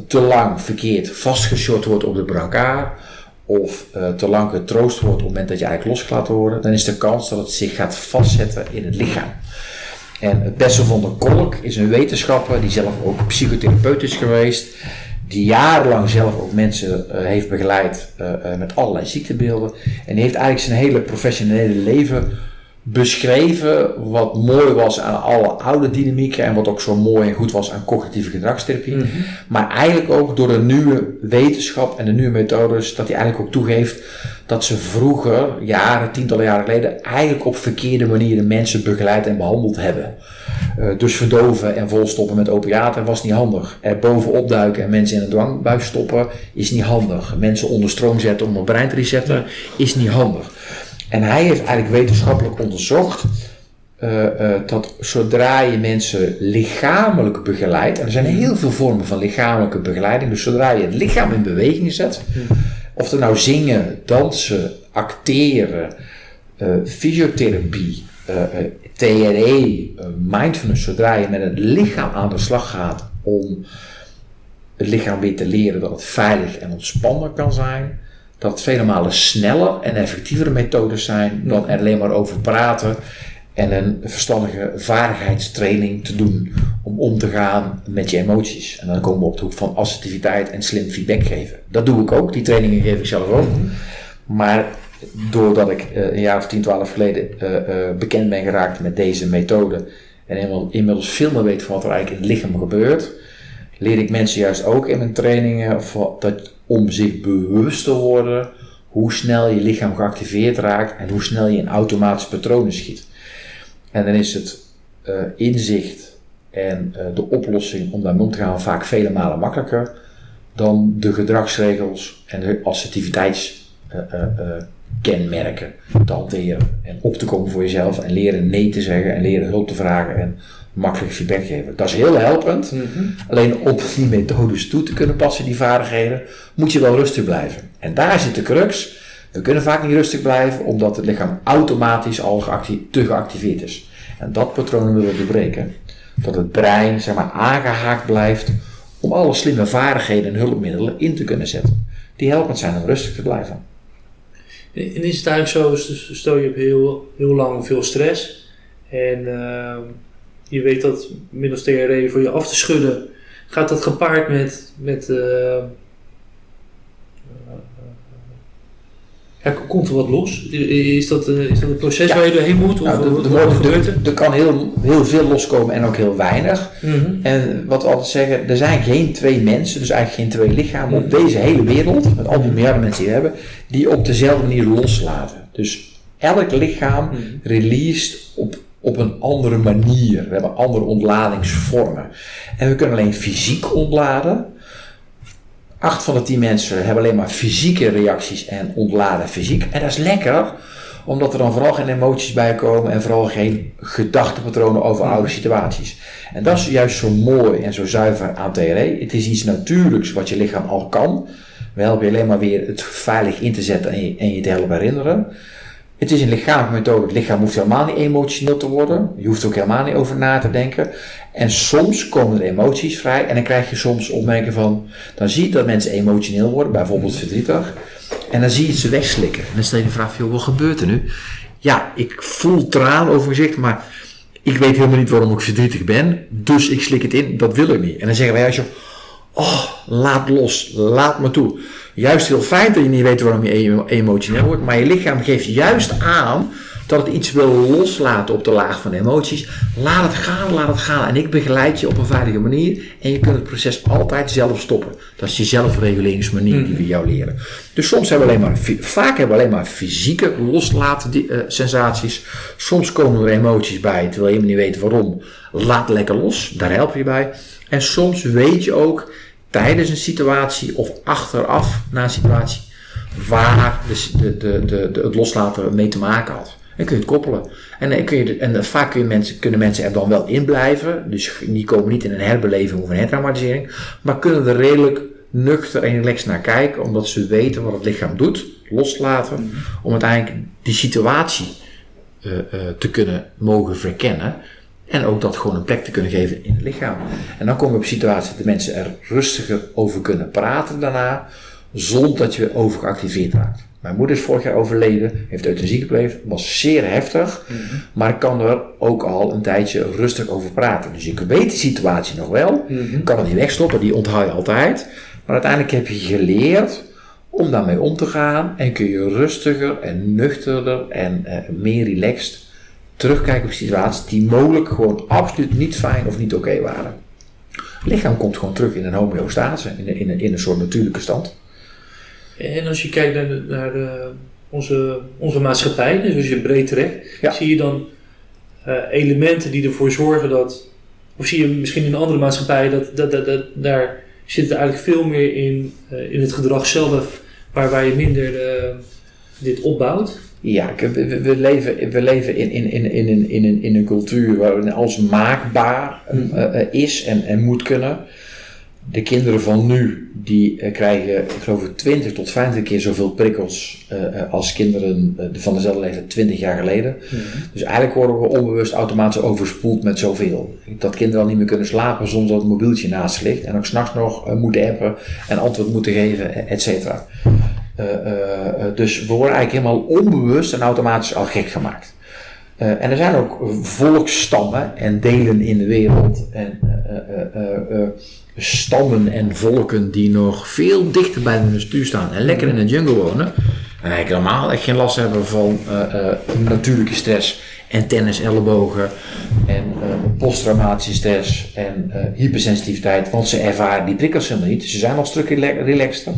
A: te lang verkeerd vastgeshort wordt op de brancard of uh, te lang getroost wordt op het moment dat je eigenlijk los laat worden, dan is de kans dat het zich gaat vastzetten in het lichaam. En Bessel van der Kolk is een wetenschapper die zelf ook psychotherapeut is geweest, die jarenlang zelf ook mensen uh, heeft begeleid uh, met allerlei ziektebeelden. En die heeft eigenlijk zijn hele professionele leven beschreven wat mooi was aan alle oude dynamieken en wat ook zo mooi en goed was aan cognitieve gedragstherapie. Mhm. Maar eigenlijk ook door de nieuwe wetenschap en de nieuwe methodes, dat hij eigenlijk ook toegeeft dat ze vroeger, jaren, tientallen jaren geleden, eigenlijk op verkeerde manieren mensen begeleid en behandeld hebben. Uh, dus verdoven en volstoppen met opiaten was niet handig. Er bovenop duiken en mensen in een dwangbuis stoppen is niet handig. Mensen onder stroom zetten om een brein te resetten is niet handig. En hij heeft eigenlijk wetenschappelijk onderzocht uh, uh, dat zodra je mensen lichamelijk begeleidt, en er zijn heel veel vormen van lichamelijke begeleiding, dus zodra je het lichaam in beweging zet, of er nou zingen, dansen, acteren, uh, fysiotherapie, TRE, mindfulness, zodra je met het lichaam aan de slag gaat om het lichaam weer te leren dat het veilig en ontspannen kan zijn, dat vele malen sneller en effectievere methodes zijn dan er alleen maar over praten en een verstandige vaardigheidstraining te doen om om te gaan met je emoties. En dan komen we op de hoek van assertiviteit en slim feedback geven. Dat doe ik ook, die trainingen geef ik zelf ook. Maar doordat ik uh, een jaar of 10, 12 geleden uh, uh, bekend ben geraakt met deze methode en inmiddels veel meer weet van wat er eigenlijk in het lichaam gebeurt, leer ik mensen juist ook in mijn trainingen dat om zich bewust te worden hoe snel je lichaam geactiveerd raakt en hoe snel je in automatische patronen schiet. En dan is het uh, inzicht en uh, de oplossing om daarmee om te gaan vaak vele malen makkelijker dan de gedragsregels en de assertiviteitskenmerken uh, te hanteren en op te komen voor jezelf en leren nee te zeggen en leren hulp te vragen en makkelijk feedback geven. Dat is heel helpend. Mhm. Alleen om die methodes toe te kunnen passen, die vaardigheden, moet je wel rustig blijven. En daar zit de crux. We kunnen vaak niet rustig blijven, omdat het lichaam automatisch al te geactiveerd is. En dat patroon willen we doorbreken. Dat het brein zeg maar, aangehaakt blijft om alle slimme vaardigheden en hulpmiddelen in te kunnen zetten. Die helpend zijn om rustig te blijven.
B: En is het eigenlijk zo, stel je hebt heel, heel lang veel stress en uh, je weet dat middels TRE voor je af te schudden, gaat dat gepaard met, met uh, ja, komt er wat los? Is dat, uh, is dat een proces waar je doorheen moet? Of
A: nou, er, er, kan heel, heel veel loskomen en ook heel weinig. Mhm. En wat we altijd zeggen, er zijn geen twee mensen, dus eigenlijk geen twee lichamen op deze hele wereld, met al die miljarden mensen die we hebben, die op dezelfde manier loslaten. Dus elk lichaam mm released op op een andere manier. We hebben andere ontladingsvormen. En we kunnen alleen fysiek ontladen. Acht van de tien mensen hebben alleen maar fysieke reacties en ontladen fysiek. En dat is lekker, omdat er dan vooral geen emoties bij komen en vooral geen gedachtepatronen over oude situaties. En dat is juist zo mooi en zo zuiver aan TRE. Het is iets natuurlijks wat je lichaam al kan. We helpen je alleen maar weer het veilig in te zetten en je, en je te helpen herinneren. Het is een lichamelijke methode. Het lichaam hoeft helemaal niet emotioneel te worden. Je hoeft er ook helemaal niet over na te denken. En soms komen er emoties vrij. En dan krijg je soms opmerkingen van. Dan zie je dat mensen emotioneel worden, bijvoorbeeld verdrietig. En dan zie je ze wegslikken. En dan stel je de vraag: wat gebeurt er nu? Ja, ik voel traan over gezicht, maar ik weet helemaal niet waarom ik verdrietig ben. Dus ik slik het in. Dat wil ik niet. En dan zeggen wij als je. Oh, laat los, laat me toe juist heel fijn dat je niet weet waarom je emotioneel wordt, maar je lichaam geeft juist aan dat het iets wil loslaten op de laag van emoties. Laat het gaan, laat het gaan. En ik begeleid je op een veilige manier. En je kunt het proces altijd zelf stoppen. Dat is die zelfreguleringsmanier die we jou leren. Dus soms hebben we alleen maar, vaak hebben we alleen maar fysieke loslaten uh, sensaties. Soms komen er emoties bij, terwijl je niet weet waarom. Laat lekker los, daar help je bij. En soms weet je ook tijdens een situatie of achteraf na een situatie waar de, de, de, de, het loslaten mee te maken had. En kun je het koppelen. En, dan kun je, en vaak kun je mensen, kunnen mensen er dan wel in blijven. Dus die komen niet in een herbeleving of een hertraumatisering. Maar kunnen er redelijk nuchter en relaxed naar kijken, omdat ze weten wat het lichaam doet, loslaten, om uiteindelijk die situatie eh, eh, te kunnen mogen verkennen. En ook dat gewoon een plek te kunnen geven in het lichaam. En dan kom je op situaties dat de mensen er rustiger over kunnen praten daarna, zonder dat je overgeactiveerd raakt. Mijn moeder is vorig jaar overleden, heeft euthanasie gepleegd, was zeer heftig, maar ik kan er ook al een tijdje rustig over praten. Dus ik weet die situatie nog wel, ik kan het niet wegstoppen, die onthoud je altijd. Maar uiteindelijk heb je geleerd om daarmee om te gaan en kun je rustiger en nuchterder en eh, meer relaxed terugkijken op situaties die mogelijk gewoon absoluut niet fijn of niet oké waren. Het lichaam komt gewoon terug in een homeostase, in een, in een, in een soort natuurlijke stand.
B: En als je kijkt naar, de- naar de- onze, onze maatschappij, dus als je breed trekt,
A: Ja.
B: zie je dan eh, elementen die ervoor zorgen dat, of zie je misschien in een andere maatschappij, dat, dat, dat, dat- daar zit er eigenlijk veel meer in, eh, in het gedrag zelf, waar, waar je minder eh, dit opbouwt.
A: Ja, we, leven, we leven in, in, in, in, een- in, een, in een cultuur waarin alles maakbaar eh, eh, is en, en moet kunnen. De kinderen van nu, die eh, krijgen, ik geloof ik, 20 tot 50 keer zoveel prikkels eh, eh, als kinderen eh, van dezelfde leeftijd 20 jaar geleden. Dus eigenlijk worden we onbewust automatisch overspoeld met zoveel. Dat kinderen al niet meer kunnen slapen zonder dat het mobieltje naast ligt. En ook s'nachts nog eh, moeten appen en antwoord moeten geven, eh, et cetera. Eh, eh, eh, dus we worden eigenlijk helemaal onbewust en automatisch al gek gemaakt. En er zijn ook volksstammen en delen in de wereld en stammen en volken die nog veel dichter bij de natuur staan en lekker in de jungle wonen. En eigenlijk normaal echt geen last hebben van natuurlijke stress en tennisellebogen en eh, posttraumatische stress en hypersensitiviteit, want ze ervaren die prikkels helemaal niet. Ze zijn al een stuk rela- relaxter.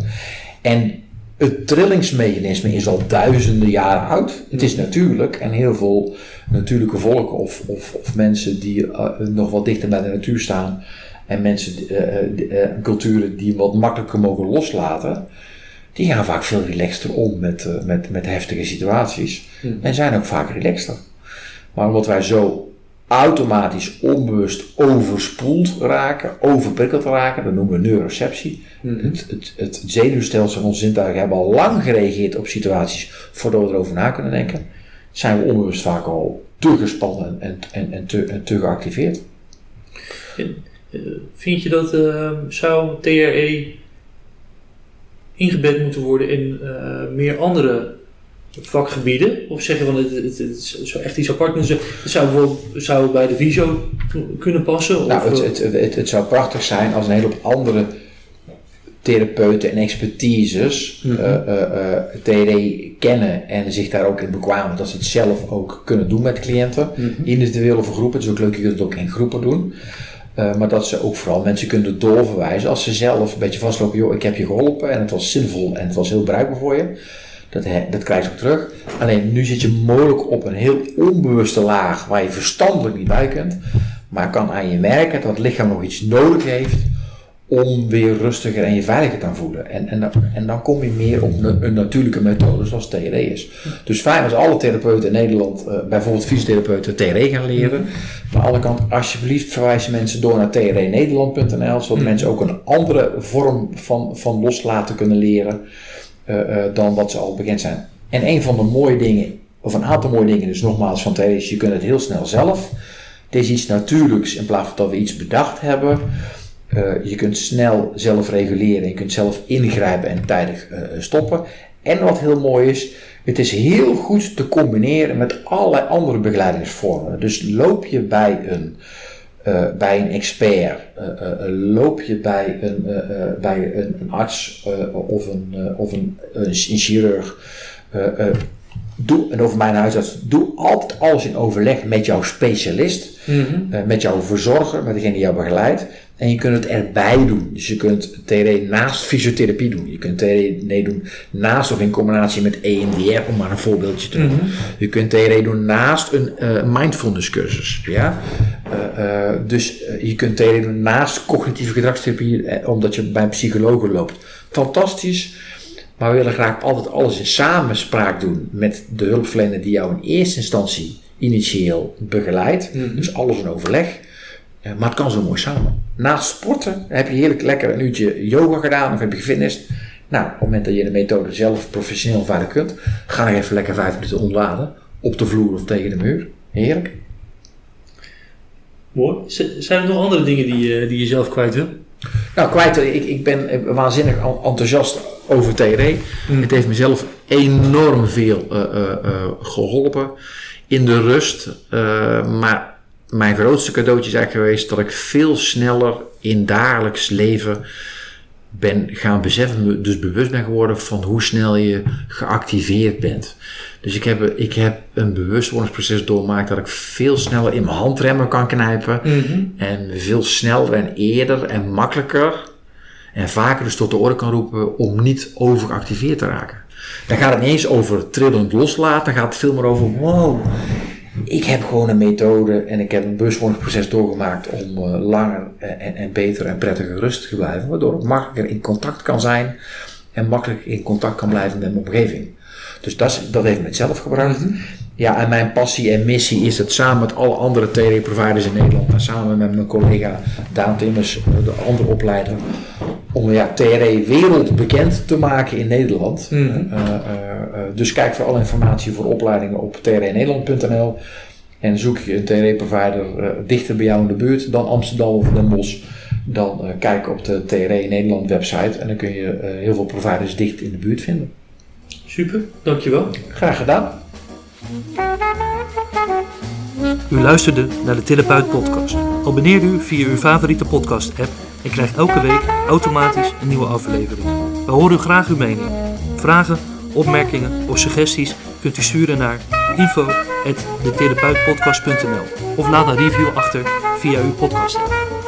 A: En het trillingsmechanisme is al duizenden jaren oud. Het is natuurlijk en heel veel natuurlijke volken of, of, of mensen die eh, nog wat dichter bij de natuur staan en mensen, eh, eh, culturen die wat makkelijker mogen loslaten, die gaan vaak veel relaxter om met, met, met heftige situaties en zijn ook vaak relaxter. Maar omdat wij zo automatisch onbewust overspoeld raken, overprikkeld raken, dat noemen we neuroceptie. Het, het, het zenuwstelsel en onze zintuigen hebben al lang gereageerd op situaties voordat we erover na kunnen denken. Zijn we onbewust vaak al te gespannen en, en, en, te, en te geactiveerd.
B: En, eh, vind je dat eh, zou TRE ingebed moeten worden in eh, meer andere vakgebieden? Of zeggen van het, het, het zou echt iets apart? Het zou bijvoorbeeld zou bij de visio kunnen passen? Of,
A: Nou, het, het, het, zou prachtig zijn als een hele hoop andere therapeuten en expertises
B: Mhm.
A: eh, eh, TRE kennen en zich daar ook in bekwamen dat ze het zelf ook kunnen doen met cliënten.
B: Mhm.
A: Individueel of groepen, het is ook leuk, je kunt het ook in groepen doen. Maar dat ze ook vooral mensen kunnen doorverwijzen als ze zelf een beetje vastlopen, joh, ik heb je geholpen en het was zinvol en het was heel bruikbaar voor je. Dat, he- dat krijg je ook terug. Alleen nu zit je mogelijk op een heel onbewuste laag waar je verstandelijk niet bij kunt. Maar kan aan je merken dat het lichaam nog iets nodig heeft om weer rustiger en je veiliger te voelen. En, en, dan- en dan kom je meer op een, natuurlijke methode zoals TRE is. Dus fijn als alle therapeuten in Nederland, eh, bijvoorbeeld fysiotherapeuten, TRE gaan leren. Maar aan de andere kant, alsjeblieft verwijzen mensen door naar trenederland.nl, zodat mensen ook een andere vorm van, van loslaten kunnen leren dan wat ze al bekend zijn. En een van de mooie dingen, of een aantal mooie dingen, dus nogmaals van TRE, is je kunt het heel snel zelf. Het is iets natuurlijks in plaats van dat we iets bedacht hebben. Eh, je kunt snel zelf reguleren, je kunt zelf ingrijpen en tijdig eh, stoppen. En wat heel mooi is, het is heel goed te combineren met allerlei andere begeleidingsvormen. Dus loop je bij een, eh, bij een expert, eh, eh, loop je bij een, bij een, een arts of, een, of een, een chirurg. doe, en over mijn huisarts, doe altijd alles in overleg met jouw specialist.
B: mhm.
A: Met jouw verzorger, met degene die jou begeleidt. En je kunt het erbij doen. Dus je kunt TRE naast fysiotherapie doen. Je kunt TRE doen naast of in combinatie met EMDR, om maar een voorbeeldje te noemen. Je kunt TRE doen naast een eh, mindfulness cursus. Ja? Eh, eh, dus je kunt TRE doen naast cognitieve gedragstherapie, eh, omdat je bij een psycholoog loopt. Fantastisch. Maar we willen graag altijd alles in samenspraak doen met de hulpverlener die jou in eerste instantie initieel begeleidt. Dus alles in overleg. Eh, maar het kan zo mooi samen. Naast sporten heb je heerlijk lekker een uurtje yoga gedaan of heb je gefitnessd. Nou, op het moment dat je de methode zelf professioneel verder kunt, ga nog even lekker vijf minuten ontladen. Op de vloer of tegen de muur. Heerlijk.
B: Mooi. Zijn er nog andere dingen die, eh, die je zelf kwijt wil?
A: Nou, kwijt, ik, ik ben waanzinnig en- enthousiast over TRE. Het heeft mezelf enorm veel eh, eh, eh, geholpen in de rust. Eh, maar mijn grootste cadeautje is eigenlijk geweest dat ik veel sneller in dagelijks leven ben gaan beseffen, dus bewust ben geworden van hoe snel je geactiveerd bent. Dus ik heb, ik heb een bewustwordingsproces doorgemaakt dat ik veel sneller in mijn handremmen kan knijpen. En veel sneller en eerder en makkelijker en vaker dus tot de orde kan roepen om niet overgeactiveerd te raken. Dan gaat het niet eens over trillend loslaten, dan gaat het veel meer over wow, ik heb gewoon een methode en ik heb een bewustwordingsproces doorgemaakt om eh, langer en, en beter en prettiger rustig te blijven, waardoor ik makkelijker in contact kan zijn en makkelijker in contact kan blijven met mijn omgeving. Dus dat, is, dat heeft me het zelf gebracht. Ja, en mijn passie en missie is het samen met alle andere TD-providers in Nederland en samen met mijn collega Daan Timmers, de andere opleider, om ja, TRE wereldbekend te maken in Nederland.
B: Mhm.
A: Eh, eh, eh, dus kijk voor alle informatie voor opleidingen op trnederland.nl en zoek je een TRE-provider dichter bij jou in de buurt dan Amsterdam of Den Bosch. Dan kijk op de TRE Nederland website en dan kun je heel veel providers dicht in de buurt vinden.
B: Super, dankjewel.
A: Graag gedaan.
B: U luisterde naar de Therapeut Podcast. Abonneer u via uw favoriete podcast-app en krijgt elke week automatisch een nieuwe aflevering. We horen graag uw mening. Vragen, opmerkingen of suggesties kunt u sturen naar info.detherapeutpodcast.nl of laat een review achter via uw podcast-app.